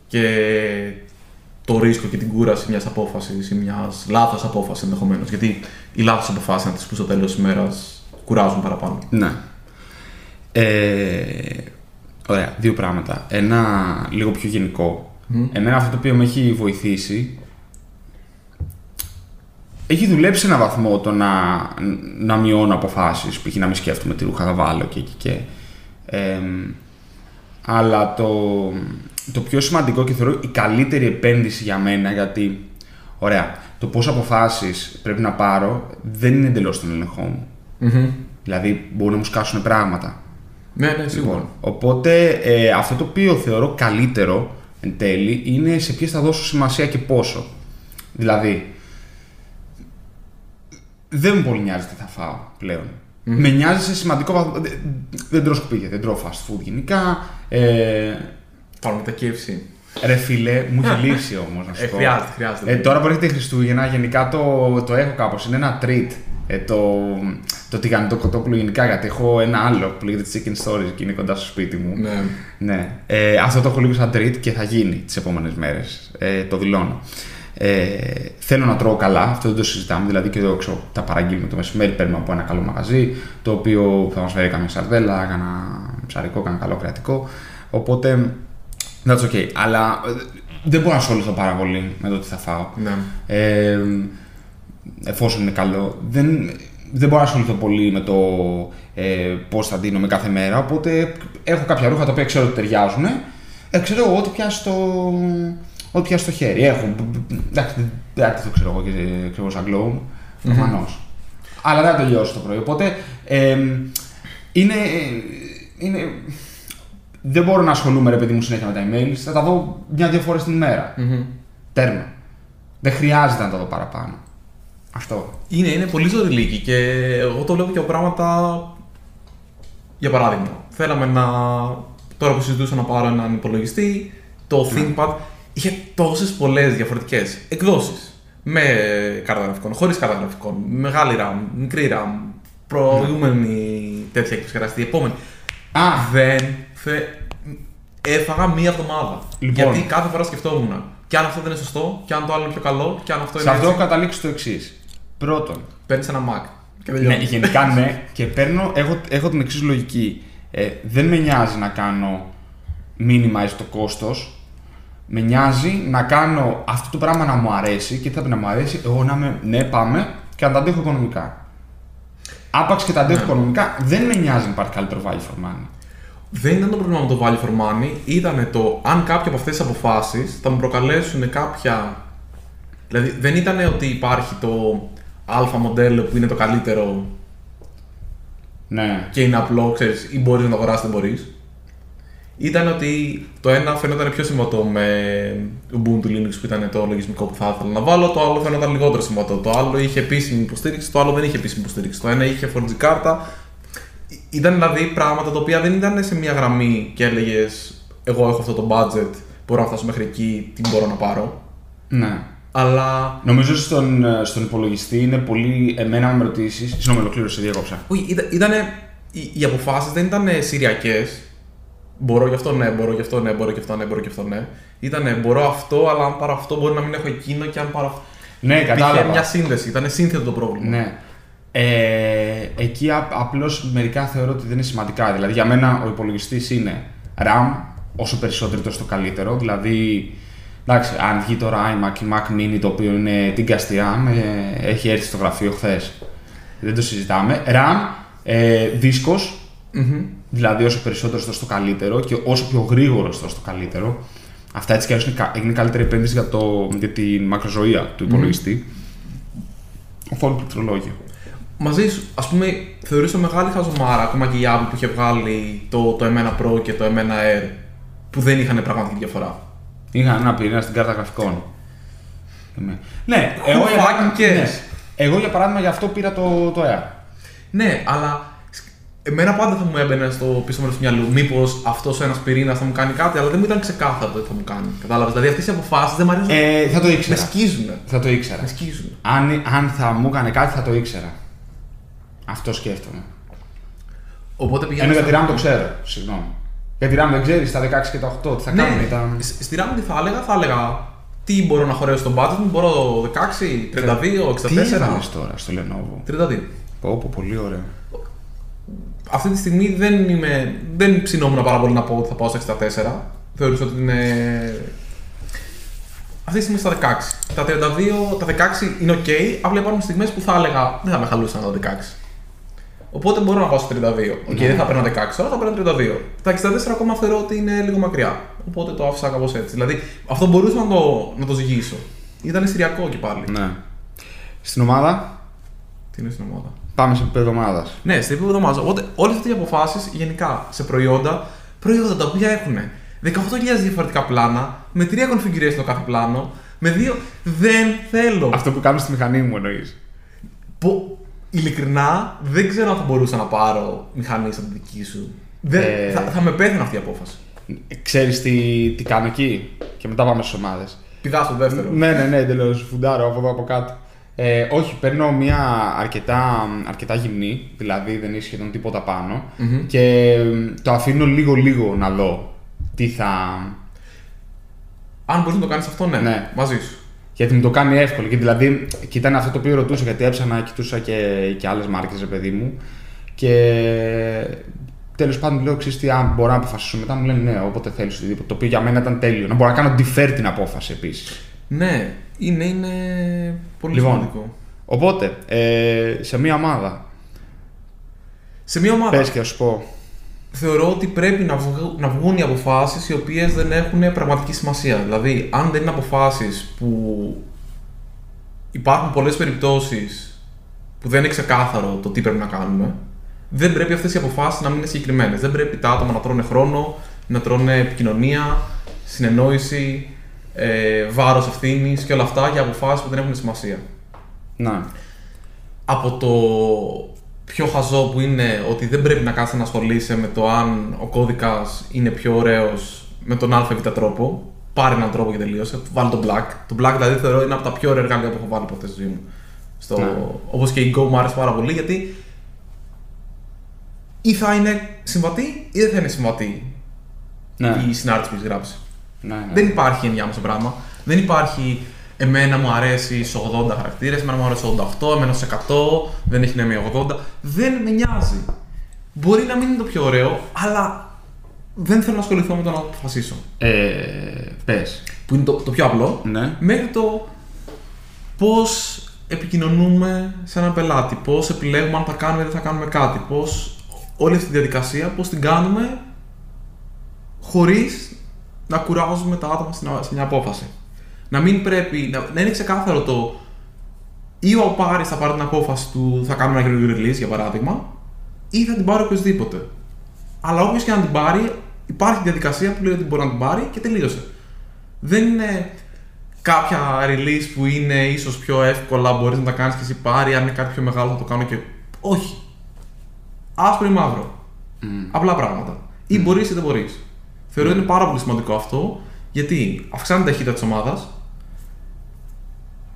[SPEAKER 1] και το ρίσκο και την κούραση μιας απόφασης ή μιας λάθος απόφασης ενδεχομένως. Γιατί οι λάθος αποφάσεις είναι αυτές που στο τέλος της ημέρας κουράζουν παραπάνω.
[SPEAKER 2] Ναι. Ε, ωραία, δύο πράγματα. Ένα λίγο πιο γενικό. Εμένα αυτό το οποίο με έχει βοηθήσει έχει δουλέψει σε έναν βαθμό το να, να μειώνω αποφάσεις, π.χ. να μην σκέφτομαι τι ρούχα θα βάλω και εκεί και. εμ, αλλά το, το πιο σημαντικό και θεωρώ η καλύτερη επένδυση για μένα, γιατί, ωραία, το πόσε αποφάσεις πρέπει να πάρω δεν είναι εντελώς στον έλεγχό μου. Δηλαδή, μπορεί να μου σκάσουν πράγματα.
[SPEAKER 1] Ναι, ναι, σίγουρα.
[SPEAKER 2] Λοιπόν, οπότε ε, αυτό το οποίο θεωρώ καλύτερο εν τέλει είναι σε ποιες θα δώσω σημασία και πόσο. Δηλαδή, δεν μου πολύ νοιάζει τι θα φάω πλέον. Με νοιάζει σε σημαντικό βαθμό. Δεν, δεν τρώω σκουπίδια, δεν τρώω fast food γενικά. Ε,
[SPEAKER 1] Πάρουμε τα KFC.
[SPEAKER 2] ρε φίλε, μου έχει λείψει όμως να σου
[SPEAKER 1] Ε,
[SPEAKER 2] πω.
[SPEAKER 1] χρειάζεται, χρειάζεται.
[SPEAKER 2] Ε, τώρα που έρχεται η Χριστούγεννα, γενικά το, το έχω κάπως. Είναι ένα treat. Ε, το, το τηγανιτό κοτόπουλο γενικά, γιατί έχω ένα άλλο που λέγεται Chicken Stories και είναι κοντά στο σπίτι μου.
[SPEAKER 1] Ναι.
[SPEAKER 2] Ναι. Ε, αυτό το έχω λίγο σαν treat και θα γίνει τις επόμενες μέρες. Ε, το δηλώνω. Ε, θέλω να τρώω καλά, αυτό δεν το συζητάμε. Δηλαδή και εδώ ξέρω, τα παραγγείλουμε το μεσημέρι, παίρνουμε από ένα καλό μαγαζί, το οποίο θα μας φέρει καμία σαρδέλα, κανένα ψαρικό, κανένα καλό κρατικό. Οπότε, that's okay. Αλλά ε, δεν μπορώ να ασχοληθώ πάρα πολύ με το τι θα φάω.
[SPEAKER 1] ναι.
[SPEAKER 2] Ε, εφόσον είναι καλό. Δεν, δεν μπορώ να ασχοληθώ πολύ με το ε, πώς θα δίνω με κάθε μέρα. Οπότε έχω κάποια ρούχα τα οποία ξέρω ότι ταιριάζουν. Ε, ξέρω εγώ ό,τι πιάσει στο, ό,τι πιάσει στο χέρι. Έχω. Εντάξει, δεν δεν θα το ξέρω εγώ και ξέρω εγώ σαν glow. Προφανώς. Αλλά δεν θα τελειώσω το πρωί. Οπότε ε, είναι, είναι. Δεν μπορώ να ασχολούμαι ρε παιδί μου συνέχεια με τα emails. Θα τα δω μια-δύο φορές την ημέρα. Τέρμα. Δεν χρειάζεται να τα δω παραπάνω. Αυτό.
[SPEAKER 1] Είναι, είναι πολύ ζωηρλίκη και εγώ το βλέπω και από πράγματα. Για παράδειγμα, θέλαμε να. Τώρα που συζητούσα να πάρω έναν υπολογιστή, το ThinkPad είχε τόσες πολλές διαφορετικές εκδόσεις. Με κάρτα γραφικών, χωρίς κάρτα γραφικών, μεγάλη RAM, μικρή RAM, προηγούμενη τέτοια επεξεργαστή, επόμενη.
[SPEAKER 2] Α,
[SPEAKER 1] Δεν. Θε... Έφαγα μία εβδομάδα.
[SPEAKER 2] Λοιπόν.
[SPEAKER 1] Γιατί κάθε φορά σκεφτόμουν. Και αν αυτό δεν είναι σωστό, και αν το άλλο είναι πιο καλό, και αν αυτό
[SPEAKER 2] σε
[SPEAKER 1] είναι.
[SPEAKER 2] αυτό
[SPEAKER 1] έτσι.
[SPEAKER 2] έχω καταλήξει το εξής. Πρώτον,
[SPEAKER 1] Παίρνεις ένα Mac. Και
[SPEAKER 2] ναι,
[SPEAKER 1] τελειώνει.
[SPEAKER 2] γενικά ναι, <laughs> και παίρνω, έχω, έχω την εξής λογική. Ε, δεν με νοιάζει να κάνω minimize το κόστος. Με νοιάζει να κάνω αυτό το πράγμα να μου αρέσει και τι θα πει να μου αρέσει, εγώ να είμαι ναι, πάμε και να τα αντέχω οικονομικά. Άπαξ και τα αντέχω
[SPEAKER 1] Ναι.
[SPEAKER 2] οικονομικά, δεν με νοιάζει να υπάρχει καλύτερο value for money.
[SPEAKER 1] Δεν ήταν το πρόβλημα με το value for money, ήταν το αν κάποια από αυτές τις αποφάσεις θα μου προκαλέσουν κάποια. Δηλαδή δεν ήταν ότι υπάρχει το αλφα μοντέλο που είναι το καλύτερο
[SPEAKER 2] Ναι.
[SPEAKER 1] και είναι απλό, ξέρεις, ή μπορείς να το αγοράσεις, δεν μπορείς. Ήταν ότι το ένα φαίνονταν πιο συμβατό με Ubuntu Linux που ήταν το λογισμικό που θα ήθελα να βάλω, το άλλο φαίνονταν λιγότερο συμβατό. Το άλλο είχε επίσημη υποστήριξη, το άλλο δεν είχε επίσημη υποστήριξη. Το ένα είχε 4G κάρτα. Ήταν δηλαδή πράγματα τα οποία δεν ήταν σε μια γραμμή και έλεγες Εγώ έχω αυτό το budget, μπορώ να φτάσω μέχρι εκεί, τι μπορώ να πάρω.
[SPEAKER 2] ναι.
[SPEAKER 1] Αλλά
[SPEAKER 2] Νομίζω στον, ε, στον υπολογιστή είναι πολύ. Εμένα, αν με ρωτήσεις. Συγγνώμη, ολοκλήρωσε, διέκοψα.
[SPEAKER 1] Όχι, ήταν, ήτανε, οι, οι αποφάσεις δεν ήταν σηριακέ. Μπορώ γι' αυτό ναι, μπορώ γι' αυτό ναι, μπορώ γι' αυτό ναι, μπορώ γι' αυτό ναι. Ήτανε μπορώ αυτό, αλλά αν πάρω αυτό μπορεί να μην έχω εκείνο και αν πάρω αυτό.
[SPEAKER 2] Ναι,
[SPEAKER 1] Υπήρχε
[SPEAKER 2] κατάλαβα.
[SPEAKER 1] μια σύνδεση, ήταν σύνθετο το πρόβλημα.
[SPEAKER 2] Ναι. Ε, εκεί απλώς μερικά θεωρώ ότι δεν είναι σημαντικά. Δηλαδή, για μένα ο υπολογιστής είναι RAM, όσο περισσότερο τόσο το καλύτερο. Δηλαδή, εντάξει, αν βγει τώρα iMac ή Mac Mini το οποίο είναι την καστιά, ε, έχει έρθει στο γραφείο χθες. Δεν το συζητάμε. RAM, ε, δίσκος,
[SPEAKER 1] Μμμ.
[SPEAKER 2] δηλαδή όσο περισσότερο τόσο το καλύτερο και όσο πιο γρήγορο τόσο το καλύτερο. Αυτά έτσι κι αλλιώς είναι, κα- είναι καλύτερη επένδυση για, το, για την μακροζωία του υπολογιστή. Οθόνη πληκτρολόγιο.
[SPEAKER 1] Μαζί σου, ας πούμε, θεωρήσω μεγάλη χαζομάρα ακόμα και η Apple που είχε βγάλει το, το M1 Pro και το M1 Air που δεν είχαν πραγματική διαφορά.
[SPEAKER 2] Είχαν ένα πυρήνα στην κάρτα γραφικών. Ναι, εγώ για,
[SPEAKER 1] fucking
[SPEAKER 2] παράδειγμα,
[SPEAKER 1] cares?
[SPEAKER 2] ναι. εγώ για παράδειγμα γι' αυτό πήρα το, το Air.
[SPEAKER 1] Ναι, αλλά εμένα πάντα θα μου έμπαινε στο πίσω μέρος του μυαλού. Μήπως αυτός ένας πυρήνας θα μου κάνει κάτι, αλλά δεν μου ήταν ξεκάθαρο το τι θα μου κάνει. Κατάλαβες. Δηλαδή αυτές οι αποφάσεις δεν μου αρέσουν.
[SPEAKER 2] Ε, θα το
[SPEAKER 1] με
[SPEAKER 2] ήξερα.
[SPEAKER 1] σκίζουν.
[SPEAKER 2] Θα το ήξερα.
[SPEAKER 1] Με σκίζουν.
[SPEAKER 2] Αν, αν θα μου έκανε κάτι θα το ήξερα. Αυτό σκέφτομαι.
[SPEAKER 1] Οπότε
[SPEAKER 2] Ενώ
[SPEAKER 1] πηγαίνω.
[SPEAKER 2] για τη
[SPEAKER 1] στα-
[SPEAKER 2] RAM το ξέρω. Συγγνώμη. Για τη RAM δεν ξέρεις τα 16 και τα 8 τι θα
[SPEAKER 1] Ναι,
[SPEAKER 2] κάνουν. Τα...
[SPEAKER 1] σ- στη RAM τι θα έλεγα, θα έλεγα τι μπορώ να χωρέσω στο budget μου; Μπορώ 16, 32, 64.
[SPEAKER 2] Τι έβαλες τώρα στο Lenovo;
[SPEAKER 1] 32.
[SPEAKER 2] Πω, πω, πολύ ωραίο.
[SPEAKER 1] Αυτή τη στιγμή δεν, είμαι, δεν ψινόμουν πάρα πολύ να πω ότι θα πάω στα 64. Θεωρούσα ότι είναι. Αυτή τη στιγμή στα 16. Τα 32, τα 16 είναι ok, απλά υπάρχουν στιγμές που θα έλεγα δεν θα με χαλούσαν τα 16. Οπότε μπορώ να πάω στα 32. Οκ,
[SPEAKER 2] Ναι.
[SPEAKER 1] δεν θα παίρνω 16, αλλά θα παίρνω 32. Τα 64 ακόμα θεωρώ ότι είναι λίγο μακριά. Οπότε το άφησα κάπως έτσι. Δηλαδή αυτό μπορούσα να το, να το ζυγίσω. Ήταν σειριακό και πάλι.
[SPEAKER 2] Ναι. Στην ομάδα,
[SPEAKER 1] Τι είναι στην ομάδα;
[SPEAKER 2] πάμε σε επίπεδο ομάδας.
[SPEAKER 1] Ναι, στην επίπεδο ομάδας. Οπότε όλες αυτές οι αποφάσεις γενικά σε προϊόντα, προϊόντα τα οποία έχουν 18.000 διαφορετικά πλάνα, με τρία configuration το κάθε πλάνο, με δύο. Δεν θέλω.
[SPEAKER 2] Αυτό που κάνω στη μηχανή μου εννοείς.
[SPEAKER 1] Πο... Ειλικρινά δεν ξέρω αν θα μπορούσα να πάρω μηχανή σαν τη δική σου. Δεν...
[SPEAKER 2] Ε.
[SPEAKER 1] Θα, θα με πέθανε αυτή η απόφαση.
[SPEAKER 2] Ξέρεις τι, τι κάνω εκεί; Και μετά πάμε στις ομάδες.
[SPEAKER 1] Πηδά στο δεύτερο.
[SPEAKER 2] Ναι, ναι, ναι, εντελώς. Φουντάρω από εδώ από κάτω. Ε, όχι, παίρνω μια αρκετά, αρκετά γυμνή, δηλαδή δεν έχει σχεδόν τίποτα πάνω,
[SPEAKER 1] Μμμ.
[SPEAKER 2] και το αφήνω λίγο-λίγο να δω τι θα.
[SPEAKER 1] Αν μπορείς να το κάνεις αυτό, ναι.
[SPEAKER 2] Ναι.
[SPEAKER 1] Μαζί σου.
[SPEAKER 2] Γιατί μου το κάνει εύκολο. Και δηλαδή, και ήταν αυτό το οποίο ρωτούσα, γιατί έψανα, κοιτούσα και, και άλλες μάρκες, ρε παιδί μου. Και τέλος πάντων λέω: Ξέρεις τι, αν μπορώ να αποφασίσω μετά, μου λένε ναι, όποτε θέλεις οτιδήποτε. Το οποίο για μένα ήταν τέλειο. Να μπορώ να κάνω defer την απόφαση επίσης.
[SPEAKER 1] Ναι, είναι, είναι πολύ
[SPEAKER 2] Λοιπόν.
[SPEAKER 1] σημαντικό.
[SPEAKER 2] Οπότε, ε, σε μία ομάδα,
[SPEAKER 1] Σε μια ομάδα.
[SPEAKER 2] πες και θα σου πω.
[SPEAKER 1] Θεωρώ ότι πρέπει να, βγου- να βγουν οι αποφάσεις οι οποίες δεν έχουν πραγματική σημασία. Δηλαδή, αν δεν είναι αποφάσεις που υπάρχουν πολλές περιπτώσεις που δεν είναι ξεκάθαρο το τι πρέπει να κάνουμε, δεν πρέπει αυτές οι αποφάσεις να μην είναι συγκεκριμένες. Δεν πρέπει τα άτομα να τρώνε χρόνο, να τρώνε επικοινωνία, συνεννόηση, ε, βάρος ευθύνης και όλα αυτά για αποφάσεις που δεν έχουν σημασία
[SPEAKER 2] Να.
[SPEAKER 1] από το πιο χαζό που είναι ότι δεν πρέπει να κάτσει να ασχολείσαι με το αν ο κώδικας είναι πιο ωραίος με τον ΑΒ τρόπο. Πάρε έναν τρόπο και τελείωσε. Βάλει τον black. Το black δηλαδή θεωρώ είναι από τα πιο ωραία εργαλεία που έχω βάλει ποτέ στη ζωή μου. Στο...
[SPEAKER 2] Ναι.
[SPEAKER 1] Όπως και η Go μου άρεσε πάρα πολύ γιατί ή θα είναι συμβατή ή δεν θα είναι συμβατή
[SPEAKER 2] Ναι.
[SPEAKER 1] η συνάρτηση που έχεις γράψει.
[SPEAKER 2] Ναι, ναι.
[SPEAKER 1] Δεν υπάρχει ενδιάμεσο πράγμα. Δεν υπάρχει εμένα μου αρέσει σε 80 χαρακτήρες, εμένα μου αρέσει σε 88, εμένα σε 100, δεν έχει να με 80. Δεν με νοιάζει. Μπορεί να μην είναι το πιο ωραίο, αλλά δεν θέλω να ασχοληθώ με το να το αποφασίσω.
[SPEAKER 2] Ε, πες.
[SPEAKER 1] Που είναι το, το πιο απλό.
[SPEAKER 2] Ναι.
[SPEAKER 1] Μέχρι το πώς επικοινωνούμε σε έναν πελάτη, πώς επιλέγουμε αν θα κάνουμε ή δεν θα κάνουμε κάτι, πώς όλη αυτή τη διαδικασία, πώς την κάνουμε χωρίς να κουράζουμε τα άτομα στην- σε μια απόφαση. Να μην πρέπει, να, να είναι ξεκάθαρο το ή ο Πάρης θα πάρει την απόφαση του θα κάνουμε ένα καινούργιο release για παράδειγμα, ή θα την πάρει οποιοδήποτε. Αλλά όποιος και να την πάρει, υπάρχει διαδικασία που λέει ότι μπορεί να την πάρει και τελείωσε. Δεν είναι κάποια release που είναι ίσως πιο εύκολα, μπορείς να τα κάνεις και εσύ πάρει. Αν είναι κάτι πιο μεγάλο, θα το κάνω και. Όχι. Άσπρο ή μαύρο. Απλά πράγματα. Ή μπορείς ή δεν μπορείς. Θεωρώ ότι είναι πάρα πολύ σημαντικό αυτό γιατί αυξάνει την ταχύτητα της ομάδας.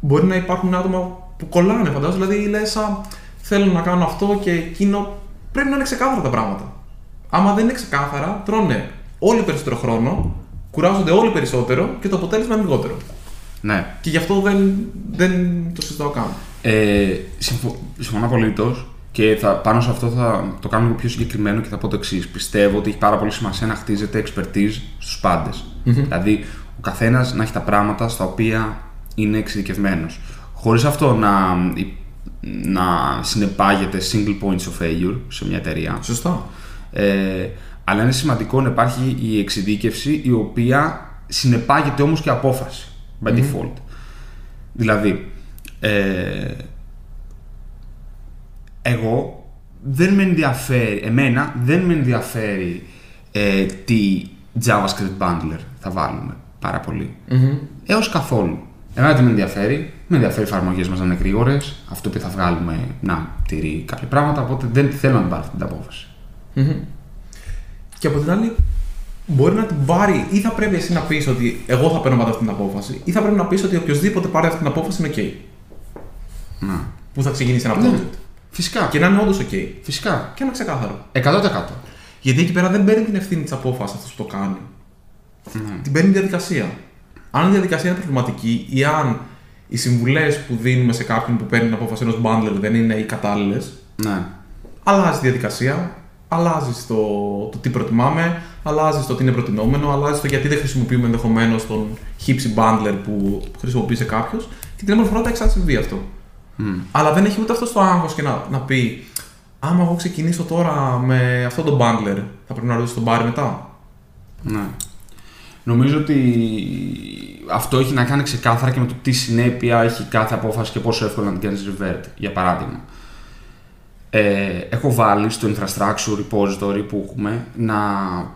[SPEAKER 1] Μπορεί να υπάρχουν άτομα που κολλάνε, φαντάζομαι. Δηλαδή λες, θέλω να κάνω αυτό και εκείνο. Πρέπει να είναι ξεκάθαρα τα πράγματα. Άμα δεν είναι ξεκάθαρα, τρώνε όλοι περισσότερο χρόνο, κουράζονται όλοι περισσότερο και το αποτέλεσμα είναι λιγότερο.
[SPEAKER 2] Ναι.
[SPEAKER 1] Και γι' αυτό δεν, δεν το συζητάω καν.
[SPEAKER 2] Ε, συμφω... Συμφωνώ απολύτως και θα, πάνω σε αυτό θα το κάνω λίγο πιο συγκεκριμένο και θα πω το εξής. Πιστεύω ότι έχει πάρα πολύ σημασία να χτίζεται expertise στους παντε Δηλαδή, ο καθένας να έχει τα πράγματα στα οποία είναι εξειδικευμένος. Χωρίς αυτό να, να συνεπάγεται single points of failure σε μια εταιρεία.
[SPEAKER 1] Σωστά.
[SPEAKER 2] Ε, αλλά είναι σημαντικό να υπάρχει η εξειδίκευση η οποία συνεπάγεται όμως και απόφαση by default. Δηλαδή, ε, εγώ δεν με ενδιαφέρει, εμένα δεν με ενδιαφέρει ε, τι JavaScript bundler θα βάλουμε πάρα πολύ.
[SPEAKER 1] Mm-hmm.
[SPEAKER 2] Έως καθόλου. Εμένα τι με ενδιαφέρει, με ενδιαφέρει οι εφαρμογές μας να είναι γρήγορες, αυτό που θα βγάλουμε να τηρεί κάποια πράγματα, οπότε δεν θέλω να την πάρω αυτή την απόφαση.
[SPEAKER 1] Mm-hmm. Και από την άλλη, μπορεί να την πάρει ή θα πρέπει εσύ να πεις ότι εγώ θα παίρνω πάντα αυτή την απόφαση, ή θα πρέπει να πεις ότι οποιοδήποτε πάρει αυτή την απόφαση είναι OK.
[SPEAKER 2] Να.
[SPEAKER 1] Που θα ξεκινήσει ένα
[SPEAKER 2] Ναι.
[SPEAKER 1] project.
[SPEAKER 2] Φυσικά.
[SPEAKER 1] Και να είναι όντως OK.
[SPEAKER 2] Φυσικά.
[SPEAKER 1] Και να είναι ξεκάθαρο.
[SPEAKER 2] 100%.
[SPEAKER 1] Γιατί εκεί πέρα δεν παίρνει την ευθύνη της απόφασης αυτός που το κάνει.
[SPEAKER 2] Ναι.
[SPEAKER 1] Την παίρνει η διαδικασία. Αν η διαδικασία είναι προβληματική ή αν οι συμβουλές που δίνουμε σε κάποιον που παίρνει την απόφαση ενός bundler δεν είναι οι κατάλληλες,
[SPEAKER 2] Ναι.
[SPEAKER 1] αλλάζει τη διαδικασία, αλλάζει το, το τι προτιμάμε, αλλάζει το τι είναι προτινόμενο, αλλάζει το γιατί δεν χρησιμοποιούμε ενδεχομένως τον hipsy bundler που χρησιμοποίησε κάποιος και την επόμενη φορά θα έχει ξανασυμβεί αυτό.
[SPEAKER 2] Μμ.
[SPEAKER 1] Αλλά δεν έχει ούτε αυτός το άγχος και να, να πει Άμα εγώ ξεκινήσω τώρα με αυτό το bundler, θα πρέπει να ρωτήσω τον Μπάρι μετά.
[SPEAKER 2] Ναι. Νομίζω ότι αυτό έχει να κάνει ξεκάθαρα και με το τι συνέπεια έχει κάθε απόφαση και πόσο εύκολα να την κάνεις revert. Για παράδειγμα, ε, έχω βάλει στο infrastructure repository που έχουμε να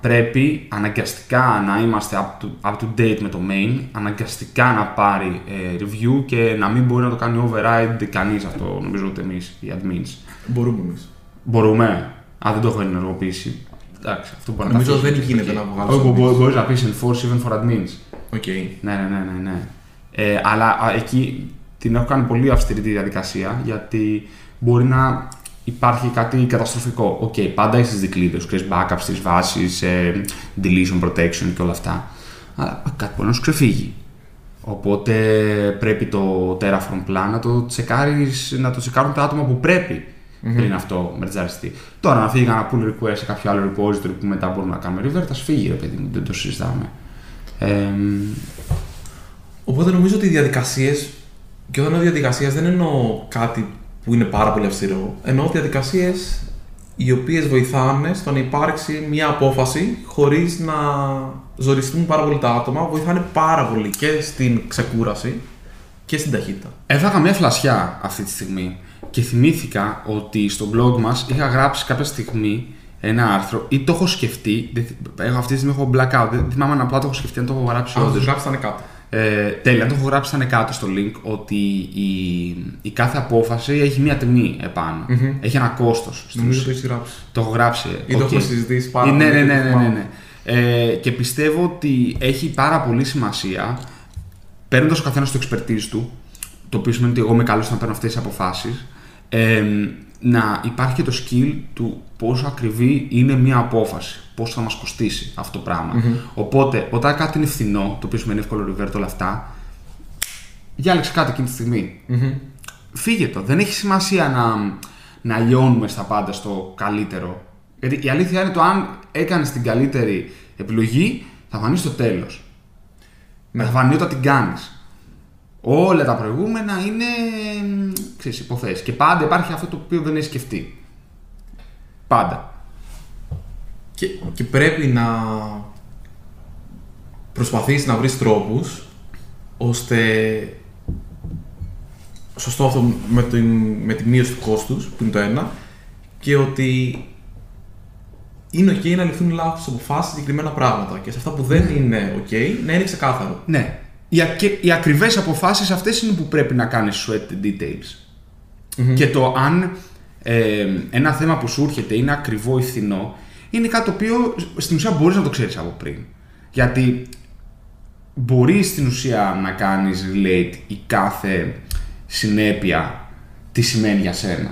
[SPEAKER 2] πρέπει αναγκαστικά να είμαστε up to, up to date με το main, αναγκαστικά να πάρει ε, review και να μην μπορεί να το κάνει override κανείς αυτό, νομίζω ούτε εμείς οι admins.
[SPEAKER 1] Μπορούμε εμείς.
[SPEAKER 2] Μπορούμε. Α, δεν το έχω ενεργοποιήσει. Εντάξει, αυτό μπορεί να
[SPEAKER 1] Νομίζω
[SPEAKER 2] τα
[SPEAKER 1] δεν
[SPEAKER 2] αφήσει.
[SPEAKER 1] γίνεται να βγάλεις.
[SPEAKER 2] Όχι, μπο- μπορείς να πεις enforce even for admins.
[SPEAKER 1] OK.
[SPEAKER 2] Ναι, ναι, ναι, ναι. ναι. Ε, αλλά α, εκεί την έχω κάνει πολύ αυστηρή τη διαδικασία γιατί μπορεί να υπάρχει κάτι καταστροφικό. Οκ, πάντα έχεις τις δικλείδες, ξέρεις backup στις βάσεις, ε, deletion protection και όλα αυτά. Αλλά κάτι μπορεί να σου ξεφύγει. Οπότε πρέπει το Terraform plan να το, τσεκάρεις, να το τσεκάρουν τα άτομα που πρέπει πριν αυτό μερτζαριστεί. Τώρα να φύγει ένα pull request σε κάποιο άλλο repository που μετά μπορούμε να κάνουμε revert, ας φύγει ρε παιδί μου, δεν το συζητάμε. Ε,
[SPEAKER 1] Οπότε νομίζω ότι οι διαδικασίες, και όταν λέω διαδικασίες δεν εννοώ κάτι που είναι πάρα πολύ αυστηρό. Εννοώ διαδικασίες οι οποίες βοηθάνε στο να υπάρξει μια απόφαση χωρίς να ζοριστούν πάρα πολύ τα άτομα. Βοηθάνε πάρα πολύ και στην ξεκούραση και στην ταχύτητα.
[SPEAKER 2] Έφαγα μια φλασιά αυτή τη στιγμή και θυμήθηκα ότι στο blog μας είχα γράψει κάποια στιγμή ένα άρθρο ή το έχω σκεφτεί. δεν θυ- Έχω, αυτή τη στιγμή έχω blackout. Δεν θυμάμαι αν απλά το έχω σκεφτεί, αν το έχω γράψει
[SPEAKER 1] Αν
[SPEAKER 2] όντως.
[SPEAKER 1] του γράψεις, θα είναι κάτω.
[SPEAKER 2] Ε, τέλεια, αν το έχω γράψει θα είναι κάτω στο link ότι η, η κάθε απόφαση έχει μια τιμή επάνω.
[SPEAKER 1] Μμμ.
[SPEAKER 2] Έχει ένα κόστος. στην
[SPEAKER 1] Νομίζω
[SPEAKER 2] ουσία.
[SPEAKER 1] το έχεις γράψει.
[SPEAKER 2] Το έχω γράψει.
[SPEAKER 1] Ή το
[SPEAKER 2] οκ.
[SPEAKER 1] έχουμε συζητήσει πάρα
[SPEAKER 2] Ε, ναι,
[SPEAKER 1] πολύ.
[SPEAKER 2] ναι,
[SPEAKER 1] και
[SPEAKER 2] ναι,
[SPEAKER 1] το
[SPEAKER 2] ναι, ναι,
[SPEAKER 1] θυμάμαι.
[SPEAKER 2] ναι. Ε, και πιστεύω ότι έχει πάρα πολύ σημασία παίρνοντας ο καθένας το expertise του, το οποίο σημαίνει ότι εγώ είμαι καλός να παίρνω αυτές τις αποφάσεις, ε, να υπάρχει και το skill του πόσο ακριβή είναι μια απόφαση, πόσο θα μας κοστίσει αυτό το πραγμα Οπότε, όταν κάτι είναι φθηνό, το οποίο σημαίνει εύκολο revert όλα αυτά, διάλεξε κάτι εκείνη τη στιγμή.
[SPEAKER 1] Μμμ.
[SPEAKER 2] Φύγε το. Δεν έχει σημασία να, να λιώνουμε στα πάντα στο καλύτερο. Γιατί η αλήθεια είναι το αν έκανες την καλύτερη επιλογή, θα φανείς στο τέλος.
[SPEAKER 1] Ναι.
[SPEAKER 2] Θα φανεί όταν την κάνεις. Όλα τα προηγούμενα είναι μ, ξέρεις, υποθέσεις. Και πάντα υπάρχει αυτό το οποίο δεν έχει σκεφτεί. Πάντα.
[SPEAKER 1] Και, και πρέπει να προσπαθείς να βρεις τρόπους ώστε σωστό αυτό με, την, με τη μείωση του κόστους, που είναι το ένα, και ότι είναι ok να ληφθούν λάθος αποφάσεις σε συγκεκριμένα πράγματα και σε αυτά που δεν είναι ok να είναι ξεκάθαρο.
[SPEAKER 2] Ναι. Οι, ακ- οι ακριβές αποφάσεις αυτές είναι που πρέπει να κάνεις sweat the details. Και το αν ε, ένα θέμα που σου έρχεται είναι ακριβό ή φθηνό, είναι κάτι το οποίο στην ουσία μπορείς να το ξέρεις από πριν. Γιατί μπορείς στην ουσία να κάνεις relate η κάθε συνέπεια τι σημαίνει για σένα.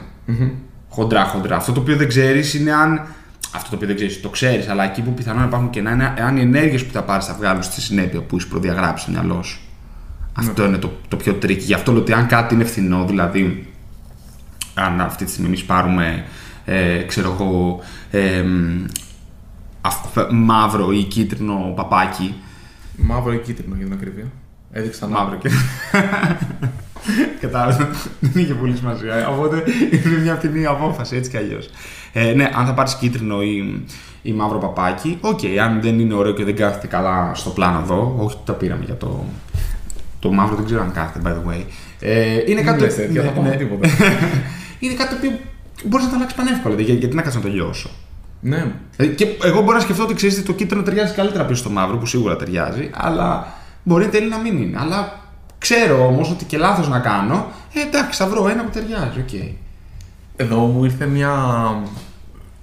[SPEAKER 2] Χοντρά, χοντρά. Αυτό το οποίο δεν ξέρεις είναι αν. Αυτό το οποίο δεν ξέρεις, το ξέρεις, αλλά εκεί που πιθανόν υπάρχουν κενά είναι αν οι ενέργειες που θα πάρεις θα βγάλουν στη συνέπεια που έχει προδιαγράψει στο μυαλό σου. Αυτό είναι το, το πιο tricky. Γι' αυτό λέω ότι αν κάτι είναι φθηνό, δηλαδή αν αυτή τη στιγμή εμείς πάρουμε, ε, ξέρω εγώ, ε, μ, αυ- μαύρο ή κίτρινο παπάκι,
[SPEAKER 1] Μαύρο ή κίτρινο για την ακρίβεια. Έδειξα
[SPEAKER 2] Μαύρο και. <laughs> <laughs> Κατάλαβα. Δεν είχε πολύ σημασία. Οπότε είναι μια φτηνή απόφαση έτσι κι αλλιώς. Ε, ναι, αν θα πάρεις κίτρινο ή, ή μαύρο παπάκι, οκ. αν δεν είναι ωραίο και δεν κάθεται καλά στο πλάνο εδώ, όχι ότι τα πήραμε για το. Το μαύρο δεν ξέρω αν κάθεται, by the way. Ε, είναι κάτι.
[SPEAKER 1] λες τέτοια, θα πάμε τίποτα. <laughs>
[SPEAKER 2] είναι κάτι το οποίο μπορείς να το αλλάξεις πανεύκολα. Για, γιατί να κάτσει να το λιώσω.
[SPEAKER 1] ναι.
[SPEAKER 2] Ε, Και εγώ μπορώ να σκεφτώ ότι ξέρεις το κίτρινο ταιριάζει καλύτερα πίσω στο μαύρο, που σίγουρα ταιριάζει, αλλά μπορεί εν τέλει να μην είναι. Αλλά ξέρω όμως ότι και λάθος να κάνω, ε, εντάξει, θα βρω ένα που ταιριάζει, οκ.
[SPEAKER 1] Εδώ μου ήρθε μια,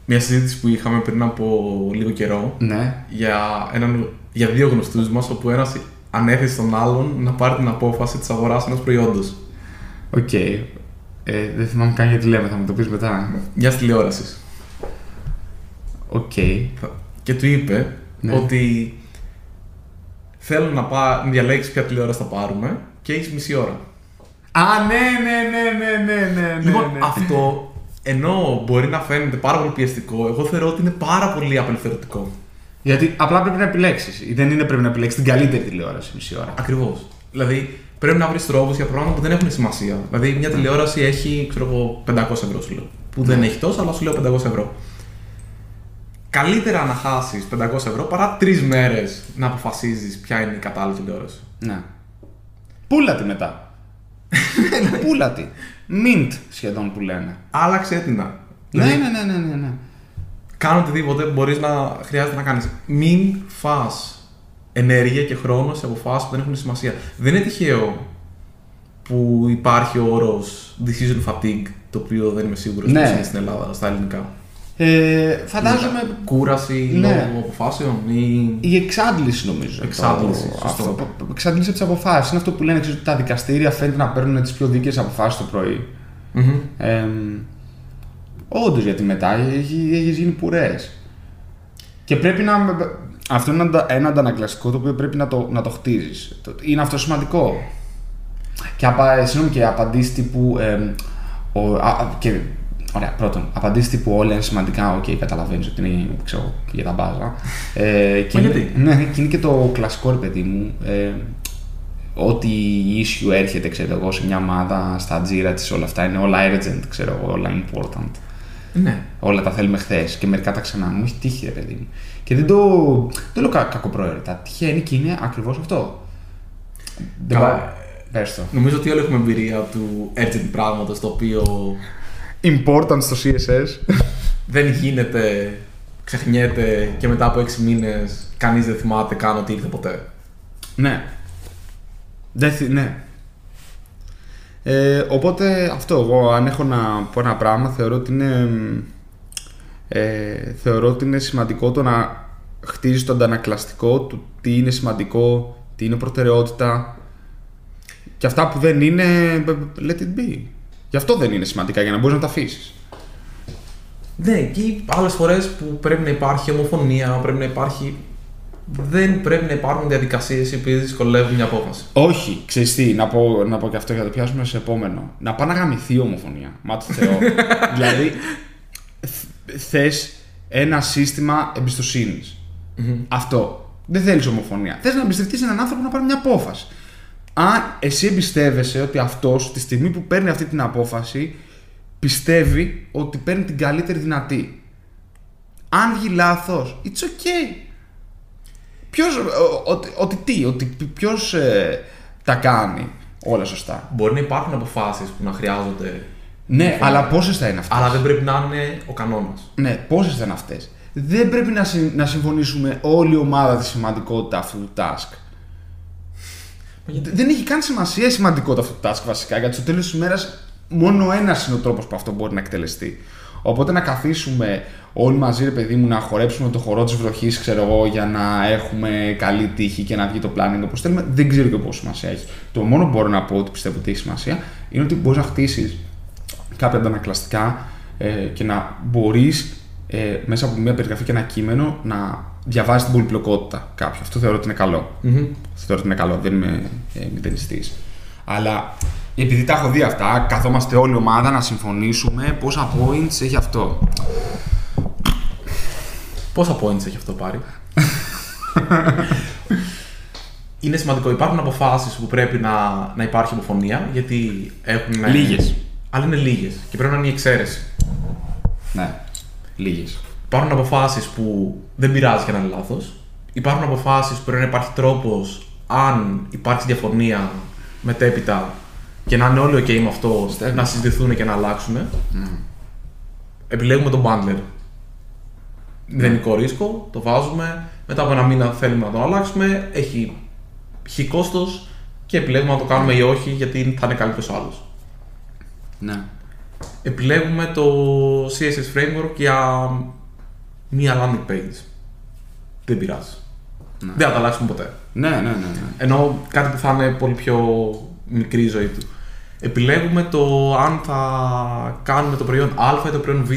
[SPEAKER 1] μια συζήτηση που είχαμε πριν από λίγο καιρό
[SPEAKER 2] Ναι.
[SPEAKER 1] για, έναν, για δύο γνωστούς μας, όπου ένας ανέθεσε στον άλλον να πάρει την απόφαση της αγοράς ενός προϊόντος.
[SPEAKER 2] Οκ. Ε, δεν θυμάμαι καν γιατί λέμε, θα μου το πεις μετά.
[SPEAKER 1] Μια τηλεόρασης.
[SPEAKER 2] Οκ.
[SPEAKER 1] Και του είπε
[SPEAKER 2] Ναι.
[SPEAKER 1] ότι θέλω να, πά, να διαλέξεις ποια τηλεόραση θα πάρουμε και έχεις μισή ώρα.
[SPEAKER 2] Α, ναι, ναι, ναι, ναι, ναι, ναι, ναι.
[SPEAKER 1] λοιπόν,
[SPEAKER 2] ναι.
[SPEAKER 1] αυτό ενώ μπορεί να φαίνεται πάρα πολύ πιεστικό, εγώ θεωρώ ότι είναι πάρα πολύ απελευθερωτικό.
[SPEAKER 2] Γιατί απλά πρέπει να επιλέξεις. Δεν είναι πρέπει να επιλέξεις την καλύτερη τηλεόραση μισή ώρα.
[SPEAKER 1] Ακριβώς. Δηλαδή πρέπει να βρεις τρόπους για πράγματα που δεν έχουν σημασία. Δηλαδή μια τηλεόραση έχει ξέρω εγώ, 500 ευρώ σου λέω. Που δεν έχει τόσο, αλλά σου λέω 500 ευρώ. Καλύτερα να χάσεις 500 ευρώ παρά τρεις μέρες να αποφασίζεις ποια είναι η κατάλληλη τηλεόραση.
[SPEAKER 2] Ναι. Πούλα τη μετά. <laughs> Πούλα τη. Mint σχεδόν που λένε.
[SPEAKER 1] Άλλαξε την.
[SPEAKER 2] Ναι,
[SPEAKER 1] Δηλαδή,
[SPEAKER 2] ναι, ναι, ναι, ναι, ναι.
[SPEAKER 1] Κάνω οτιδήποτε μπορείς να χρειάζεται να κάνεις. Μην φά ενέργεια και χρόνο σε αποφάσεις που δεν έχουν σημασία. Δεν είναι τυχαίο που υπάρχει ο όρος decision fatigue, το οποίο δεν είμαι σίγουρος
[SPEAKER 2] Ναι.
[SPEAKER 1] ναι. είναι στην Ελλάδα στα ελληνικά.
[SPEAKER 2] Ε, φαντάζομαι
[SPEAKER 1] Κούραση
[SPEAKER 2] Ναι.
[SPEAKER 1] λόγω αποφάσεων ή.
[SPEAKER 2] η εξάντληση νομίζω.
[SPEAKER 1] Εξάντληση,
[SPEAKER 2] Το-
[SPEAKER 1] σωστό.
[SPEAKER 2] αυτό. Εξάντληση από τις αποφάσεις. Είναι αυτό που λένε ξέρεις, ότι τα δικαστήρια φαίνεται να παίρνουν τις πιο δίκαιες αποφάσεις το πρωί.
[SPEAKER 1] Μμμ.
[SPEAKER 2] Ε, Όντως γιατί μετά έχει, έχεις γίνει πουρές. Και πρέπει να. Αυτό είναι ένα, ένα αντανακλαστικό το οποίο πρέπει να το, να το χτίζεις. Είναι αυτό σημαντικό. Και, απα, συγγνώμη, και απαντήσεις τύπου. εμ, ο, α, α, και, ωραία, πρώτον, απαντήσεις τύπου όλα είναι σημαντικά. Οκ, καταλαβαίνεις ότι είναι ξέρω, για τα μπάζα. Ε, και
[SPEAKER 1] Μα
[SPEAKER 2] είναι-
[SPEAKER 1] γιατί;
[SPEAKER 2] Ναι, και είναι και το κλασικό ρε παιδί μου. Ε, ότι issue έρχεται, ξέρω εγώ, σε μια ομάδα, στα τζίρα της, όλα αυτά είναι όλα urgent, ξέρω εγώ, όλα important.
[SPEAKER 1] Ναι.
[SPEAKER 2] Όλα τα θέλουμε χθες και μερικά τα ξανά. Μου έχει τύχει, ρε παιδί μου. Και δεν το, δεν λέω κα, κακοπρόαιρετα. Τυχαίνει και είναι ακριβώς αυτό. Δεν
[SPEAKER 1] Καλά.
[SPEAKER 2] πάω- Πες το.
[SPEAKER 1] Νομίζω ότι όλοι έχουμε εμπειρία του urgent πράγματος το οποίο
[SPEAKER 2] Important στο CSS.
[SPEAKER 1] δεν γίνεται, ξεχνιέται και μετά από 6 μήνες κανείς δεν θυμάται καν ότι ήρθε ποτέ.
[SPEAKER 2] ναι. Δεν θυ- ναι. Ε, οπότε αυτό, εγώ αν έχω να πω ένα πράγμα θεωρώ ότι είναι, ε, θεωρώ ότι είναι σημαντικό το να χτίζεις το αντανακλαστικό του τι είναι σημαντικό, τι είναι προτεραιότητα και αυτά που δεν είναι let it be. Γι' αυτό δεν είναι σημαντικά για να μπορείς να τα αφήσεις.
[SPEAKER 1] Ναι, και άλλες φορές που πρέπει να υπάρχει ομοφωνία, πρέπει να υπάρχει. Δεν πρέπει να υπάρχουν διαδικασίες οι οποίες δυσκολεύουν μια απόφαση.
[SPEAKER 2] Όχι, ξέρεις τι, να πω, να πω και αυτό για να το πιάσουμε σε επόμενο. Να πάει να γαμηθεί η ομοφωνία. Μα το Θεό. <laughs> δηλαδή, θ- θες ένα σύστημα εμπιστοσύνης. Αυτό. Δεν θέλεις ομοφωνία. Θες να εμπιστευτείς έναν άνθρωπο να πάρει μια απόφαση. Αν εσύ εμπιστεύεσαι ότι αυτός τη στιγμή που παίρνει αυτή την απόφαση πιστεύει ότι παίρνει την καλύτερη δυνατή. Αν βγει λάθος, it's okay. Ποιος, ο- ότι, ότι τι, ότι ποιος ε, τα κάνει. όλα σωστά.
[SPEAKER 1] Μπορεί να υπάρχουν αποφάσεις που να χρειάζονται.
[SPEAKER 2] Ναι, αλλά πόσες θα είναι αυτές;
[SPEAKER 1] Αλλά δεν πρέπει να είναι ο κανόνας.
[SPEAKER 2] Ναι, πόσες θα είναι αυτές; Δεν πρέπει να, συ- να συμφωνήσουμε όλη η ομάδα τη σημαντικότητα αυτού του task. Δεν έχει καν σημασία η σημαντικότητα αυτού του task βασικά, γιατί στο τέλος της ημέρας μόνο ένας είναι ο τρόπος που αυτό μπορεί να εκτελεστεί. Οπότε να καθίσουμε όλοι μαζί, ρε παιδί μου, να χορέψουμε το χορό της βροχής, ξέρω εγώ, για να έχουμε καλή τύχη και να βγει το planning όπως θέλουμε, δεν ξέρω και πόσο σημασία έχει. Το μόνο που μπορώ να πω ότι πιστεύω ότι έχει σημασία είναι ότι μπορείς να χτίσεις κάποια αντανακλαστικά ε, και να μπορείς ε, μέσα από μια περιγραφή και ένα κείμενο να διαβάζει την πολυπλοκότητα κάποιου. Αυτό θεωρώ ότι είναι καλό. Αυτό θεωρώ ότι είναι καλό, δεν είμαι ε, μηδενιστής. Αλλά επειδή τα έχω δει αυτά, καθόμαστε όλη η ομάδα να συμφωνήσουμε πόσα points έχει αυτό.
[SPEAKER 1] Πόσα points έχει αυτό πάρει; <laughs> είναι σημαντικό. Υπάρχουν αποφάσεις που πρέπει να, να υπάρχει ομοφωνία γιατί έχουν.
[SPEAKER 2] Λίγες.
[SPEAKER 1] Αλλά είναι λίγες και πρέπει να είναι η εξαίρεση.
[SPEAKER 2] Ναι, λίγες.
[SPEAKER 1] Υπάρχουν αποφάσεις που δεν πειράζει και να είναι λάθος. Υπάρχουν αποφάσεις που πρέπει να υπάρχει τρόπος αν υπάρξει διαφωνία μετέπειτα και να είναι όλοι OK με αυτό να συζητηθούν και να αλλάξουν. Επιλέγουμε τον bundler. Μηδενικό ρίσκο, το βάζουμε. Μετά από ένα μήνα θέλουμε να τον αλλάξουμε. Έχει χ κόστος και επιλέγουμε να το κάνουμε ή όχι γιατί θα είναι καλύτερος άλλος.
[SPEAKER 2] Ναι.
[SPEAKER 1] Επιλέγουμε το CSS framework για μία landing page. Δεν πειράζει. Δεν θα το αλλάξουμε ποτέ.
[SPEAKER 2] Ναι, ναι, ναι. ναι.
[SPEAKER 1] Ενώ κάτι που θα είναι πολύ πιο μικρή η ζωή του. Επιλέγουμε το αν θα κάνουμε το προϊόν Α ή το προϊόν Β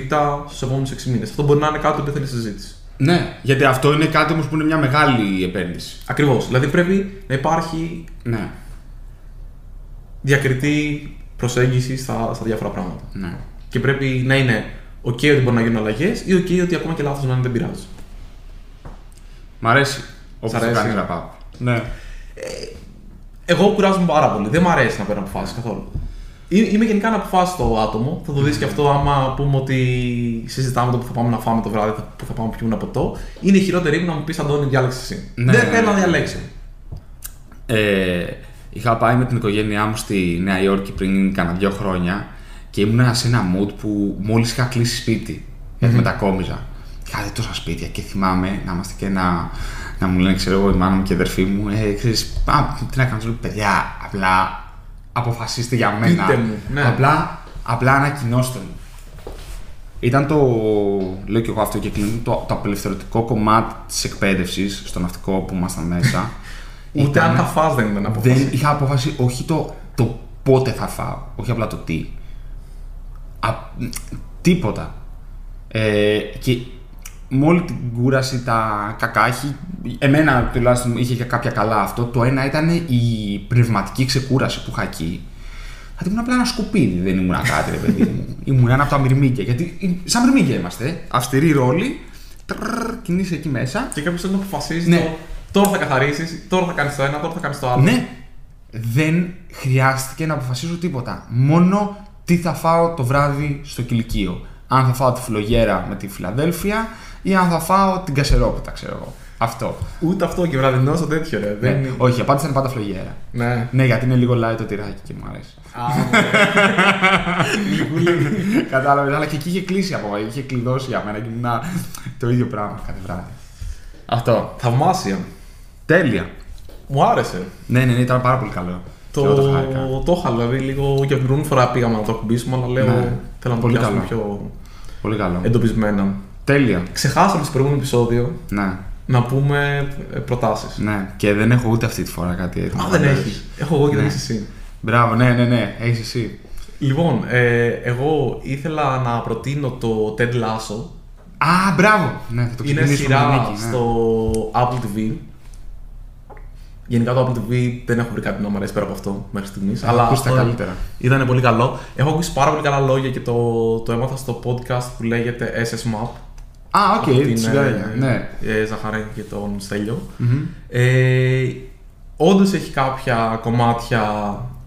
[SPEAKER 1] στους επόμενους 6 μήνες. Αυτό μπορεί να είναι κάτι που θέλει συζήτηση.
[SPEAKER 2] Ναι, γιατί αυτό είναι κάτι όμως που είναι μια μεγάλη επένδυση.
[SPEAKER 1] Ακριβώς. Δηλαδή πρέπει να υπάρχει
[SPEAKER 2] Ναι,
[SPEAKER 1] διακριτή προσέγγιση στα, στα διάφορα πράγματα.
[SPEAKER 2] ναι.
[SPEAKER 1] Και πρέπει να είναι OK ότι μπορεί να γίνουν αλλαγές ή OK ότι ακόμα και λάθος να είναι δεν πειράζει.
[SPEAKER 2] Μ' αρέσει. Όπως το
[SPEAKER 1] αρέσει.
[SPEAKER 2] κάνει να πάω. Ναι.
[SPEAKER 1] Εγώ κουράζομαι πάρα πολύ. Δεν μου αρέσει να παίρνω αποφάσεις καθόλου. Εί- Είμαι γενικά ένα αποφάσιστο άτομο. Θα το δεις και αυτό άμα πούμε ότι συζητάμε το που θα πάμε να φάμε το βράδυ, θα- που θα πάμε να πιούμε ένα ποτό. Είναι η χειρότερη μου να μου πεις Αντώνη, διάλεξε εσύ.
[SPEAKER 2] Ναι,
[SPEAKER 1] Δεν
[SPEAKER 2] ναι,
[SPEAKER 1] θέλω να
[SPEAKER 2] ναι.
[SPEAKER 1] διαλέξει.
[SPEAKER 2] Ε, είχα πάει με την οικογένειά μου στη Νέα Υόρκη πριν κάνα δύο χρόνια και ήμουν σε ένα mood που μόλις είχα κλείσει σπίτι. Γιατί μετακόμιζα. Είχα δει τόσα σπίτια και θυμάμαι να είμαστε και να, να μου λένε, ξέρω εγώ, η μάνα μου και η αδερφή μου, ε, ξέρεις, α, τι να κάνω, λέω, παιδιά, απλά αποφασίστε για μένα.
[SPEAKER 1] Πείτε μου, ναι.
[SPEAKER 2] Απλά, απλά ανακοινώστε μου. Ήταν το, λέω και εγώ αυτό και κλείνω, το, το απελευθερωτικό κομμάτι της εκπαίδευσης στο ναυτικό που ήμασταν μέσα. <laughs>
[SPEAKER 1] Ούτε
[SPEAKER 2] Ήταν-
[SPEAKER 1] αν θα φας δεν ήταν αποφάση.
[SPEAKER 2] δεν είχα αποφασίσει όχι το, το πότε θα φάω, όχι απλά το τι. Α, τίποτα. Ε, και με όλη την κούραση, τα κακά, έχει, εμένα τουλάχιστον είχε και κάποια καλά αυτό. Το ένα ήταν η πνευματική ξεκούραση που είχα εκεί. Δηλαδή ήμουν απλά ένα σκουπίδι, δεν ήμουν κάτι, ρε παιδί μου. <laughs> ήμουν ένα από τα μυρμήγκια. Γιατί σαν μυρμήγκια είμαστε. ε. Αυστηρή ρόλη. Τρρρ, κινείσαι εκεί μέσα.
[SPEAKER 1] Και κάποιος θέλει να αποφασίσει
[SPEAKER 2] Ναι.
[SPEAKER 1] το τώρα θα καθαρίσεις, τώρα θα κάνεις το ένα, τώρα θα κάνεις το άλλο.
[SPEAKER 2] Ναι, δεν χρειάστηκε να αποφασίσω τίποτα. Μόνο τι θα φάω το βράδυ στο κηλικείο. Αν θα φάω τη φλογέρα με τη Φιλαδέλφια ή αν θα φάω την κασερόπιτα, ξέρω εγώ. Αυτό.
[SPEAKER 1] Ούτε αυτό και βραδινό στο τέτοιο ρε. Δεν
[SPEAKER 2] Ναι.
[SPEAKER 1] είναι-
[SPEAKER 2] Όχι, η απάντηση ήταν πάντα φλογέρα.
[SPEAKER 1] Ναι.
[SPEAKER 2] Ναι, γιατί είναι λίγο light το τυράκι και μου αρέσει. <laughs> Κατάλαβες, αλλά και εκεί είχε κλείσει από είχε κλειδώσει για μένα και ήμουν το ίδιο πράγμα κάθε βράδυ. Αυτό.
[SPEAKER 1] Θαυμάσια.
[SPEAKER 2] Τέλεια.
[SPEAKER 1] Μου άρεσε.
[SPEAKER 2] Ναι, ναι, ναι, ήταν πάρα πολύ καλό.
[SPEAKER 1] Το,
[SPEAKER 2] Και εγώ το χάρηκα.
[SPEAKER 1] το είχα δηλαδή λίγο και από την πρώτη φορά πήγαμε να το ακουμπήσουμε, αλλά λέω
[SPEAKER 2] Ναι.
[SPEAKER 1] θέλω να το
[SPEAKER 2] Πολύ
[SPEAKER 1] πιάσουμε
[SPEAKER 2] καλό.
[SPEAKER 1] πιο
[SPEAKER 2] Πολύ καλό. Ε,
[SPEAKER 1] εντοπισμένα.
[SPEAKER 2] Τέλεια.
[SPEAKER 1] Ξεχάσαμε στο προηγούμενο επεισόδιο
[SPEAKER 2] Ναι,
[SPEAKER 1] να πούμε προτάσεις.
[SPEAKER 2] ναι. Και δεν έχω ούτε αυτή τη φορά κάτι έτοιμο.
[SPEAKER 1] Α, δεν έχεις. Έχω εγώ και δεν
[SPEAKER 2] Ναι.
[SPEAKER 1] έχεις εσύ.
[SPEAKER 2] Μπράβο, ναι, ναι, ναι. Έχεις εσύ.
[SPEAKER 1] Λοιπόν, ε, εγώ ήθελα να προτείνω το Ted Lasso.
[SPEAKER 2] Α, μπράβο. Ναι, θα το
[SPEAKER 1] Είναι
[SPEAKER 2] ξεκινήσουμε με
[SPEAKER 1] σειρά
[SPEAKER 2] νίκη, ναι.
[SPEAKER 1] στο Apple TV. Γενικά το Apple TV δεν έχω βρει κάτι να μου αρέσει πέρα από αυτό μέχρι στιγμής.
[SPEAKER 2] Έχω ακούσει τα καλύτερα.
[SPEAKER 1] Ήταν πολύ καλό. Έχω ακούσει πάρα πολύ καλά λόγια και το, το έμαθα στο podcast που λέγεται SS Map.
[SPEAKER 2] Α, οκ,
[SPEAKER 1] από την,
[SPEAKER 2] τη σιγάρια.
[SPEAKER 1] ε,
[SPEAKER 2] Ναι.
[SPEAKER 1] ε, Ζαχαρέν και τον Στέλιο.
[SPEAKER 2] Μμμ.
[SPEAKER 1] Ε, Όντως έχει κάποια κομμάτια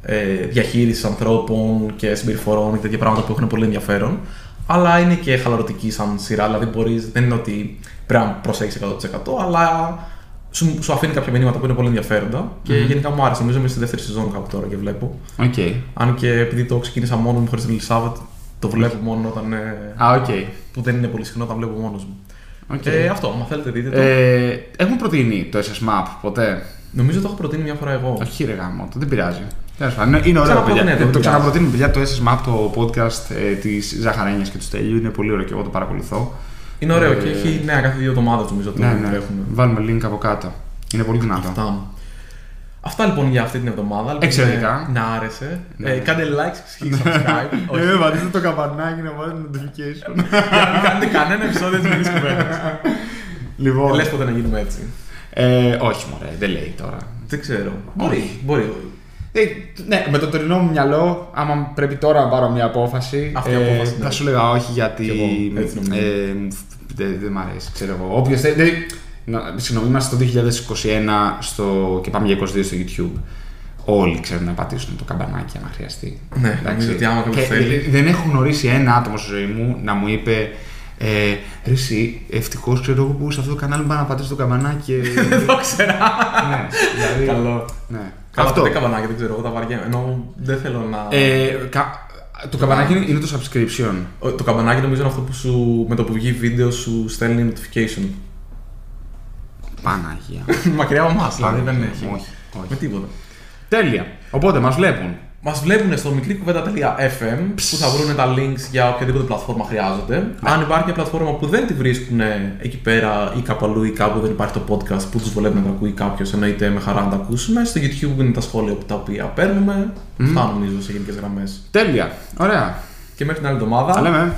[SPEAKER 1] ε, διαχείρισης ανθρώπων και συμπεριφορών και τέτοια πράγματα που έχουν πολύ ενδιαφέρον. Αλλά είναι και χαλαρωτική σαν σειρά. Δηλαδή μπορείς, δεν είναι ότι πρέπει να προσέχεις 100% αλλά σου, σου αφήνει κάποια μηνύματα που είναι πολύ ενδιαφέροντα και
[SPEAKER 2] Μμμ.
[SPEAKER 1] γενικά μου άρεσε. Νομίζω είμαι στη δεύτερη σεζόν κάπου τώρα και βλέπω.
[SPEAKER 2] Οκ.
[SPEAKER 1] Αν και επειδή το ξεκίνησα μόνο μου χωρίς την Ελισάβετ, το βλέπω μόνο όταν. ε,
[SPEAKER 2] Α, οκ.
[SPEAKER 1] που δεν είναι πολύ συχνό, όταν βλέπω μόνος μου.
[SPEAKER 2] Οκ.
[SPEAKER 1] Ε, αυτό, αν θέλετε δείτε το.
[SPEAKER 2] Ε, έχουν προτείνει το SS Map ποτέ;
[SPEAKER 1] Νομίζω το έχω προτείνει μια φορά εγώ.
[SPEAKER 2] Όχι, ρε γαμώ, δεν πειράζει. Τέλος πάντων, Είναι, είναι ωραίο,
[SPEAKER 1] Ξαναπροτείνετε,
[SPEAKER 2] παιδιά.
[SPEAKER 1] δεν
[SPEAKER 2] το
[SPEAKER 1] πειράζει.
[SPEAKER 2] ξαναπροτείνουμε, παιδιά, το SS Map, το podcast ε, της Ζαχαρένιας και του Στέλιου. Είναι πολύ ωραίο και εγώ το παρακολουθώ.
[SPEAKER 1] Είναι ωραίο
[SPEAKER 2] Ε,
[SPEAKER 1] και έχει νέα κάθε δύο εβδομάδες νομίζω το
[SPEAKER 2] Ναι, ναι.
[SPEAKER 1] τρέχουμε.
[SPEAKER 2] Βάλουμε link από κάτω. Είναι πολύ δυνατό.
[SPEAKER 1] Αυτά. Αυτά λοιπόν για αυτή την εβδομάδα. Ελπίζω
[SPEAKER 2] Εξαιρετικά.
[SPEAKER 1] Να άρεσε.
[SPEAKER 2] Ναι.
[SPEAKER 1] Ε, κάντε like και subscribe. Όχι.
[SPEAKER 2] Ε, βαδίστε το καμπανάκι να βάλετε notification.
[SPEAKER 1] Για να μην κάνετε κανένα επεισόδιο της μικρή κουβέντας.
[SPEAKER 2] λοιπόν.
[SPEAKER 1] Λες ποτέ να γίνουμε έτσι.
[SPEAKER 2] Ε, όχι, μωρέ, δεν λέει τώρα.
[SPEAKER 1] Δεν ξέρω. Μπορεί. μπορεί.
[SPEAKER 2] Ε, ναι, με το τωρινό μου μυαλό, άμα πρέπει τώρα να πάρω μια απόφαση,
[SPEAKER 1] Αυτή η απόφαση, ναι.
[SPEAKER 2] θα σου λέγα όχι γιατί.
[SPEAKER 1] Κι εγώ, έτσι νομίζω.
[SPEAKER 2] ε, δεν δεν μ' αρέσει, ξέρω εγώ. Όποιος θέλει. δηλαδή, να- Συγγνώμη, είμαστε το 2021 στο, και πάμε για 22 στο YouTube. Όλοι ξέρουν να πατήσουν το καμπανάκι αν χρειαστεί.
[SPEAKER 1] Ναι,
[SPEAKER 2] Εντάξει.
[SPEAKER 1] νομίζω ότι άμα κάποιος
[SPEAKER 2] Και
[SPEAKER 1] θέλει.
[SPEAKER 2] δε- Δεν έχω γνωρίσει ένα άτομο στη ζωή μου να μου είπε ε, ρε εσύ, ευτυχώς ξέρω εγώ που σε αυτό το κανάλι πάω να πατήσω το καμπανάκι και... <laughs>
[SPEAKER 1] Δεν το ξέρα.
[SPEAKER 2] ναι, δηλαδή...
[SPEAKER 1] Καλό.
[SPEAKER 2] Ναι.
[SPEAKER 1] Καλά,
[SPEAKER 2] Αυτό.
[SPEAKER 1] δεν καμπανάκια, δεν ξέρω. Εγώ τα βαριέμαι. Ενώ δεν θέλω να.
[SPEAKER 2] Ε, κα- Το καμπανάκι είναι- είναι το subscription.
[SPEAKER 1] Ο- Το καμπανάκι νομίζω είναι αυτό που σου, με το που βγει βίντεο σου στέλνει notification.
[SPEAKER 2] Παναγία. <laughs>
[SPEAKER 1] Μακριά από εμάς, δηλαδή δεν
[SPEAKER 2] Παναγία,
[SPEAKER 1] έχει.
[SPEAKER 2] όχι, όχι.
[SPEAKER 1] Με τίποτα.
[SPEAKER 2] Τέλεια. Οπότε μας βλέπουν.
[SPEAKER 1] Μας βλέπουν στο μικρή-κουβέντα.fm που θα βρουν τα links για οποιαδήποτε πλατφόρμα χρειάζονται.
[SPEAKER 2] Ναι.
[SPEAKER 1] Αν υπάρχει μια πλατφόρμα που δεν τη βρίσκουν εκεί πέρα ή κάπου αλλού ή κάπου δεν υπάρχει το podcast που τους βολεύει να το ακούει κάποιος, εννοείται με χαρά να τα ακούσουν. Στο YouTube είναι τα σχόλια τα οποία παίρνουμε. Αυτά νομίζω σε γενικές γραμμές.
[SPEAKER 2] Τέλεια. Ωραία.
[SPEAKER 1] Και μέχρι την άλλη εβδομάδα.
[SPEAKER 2] Τα λέμε.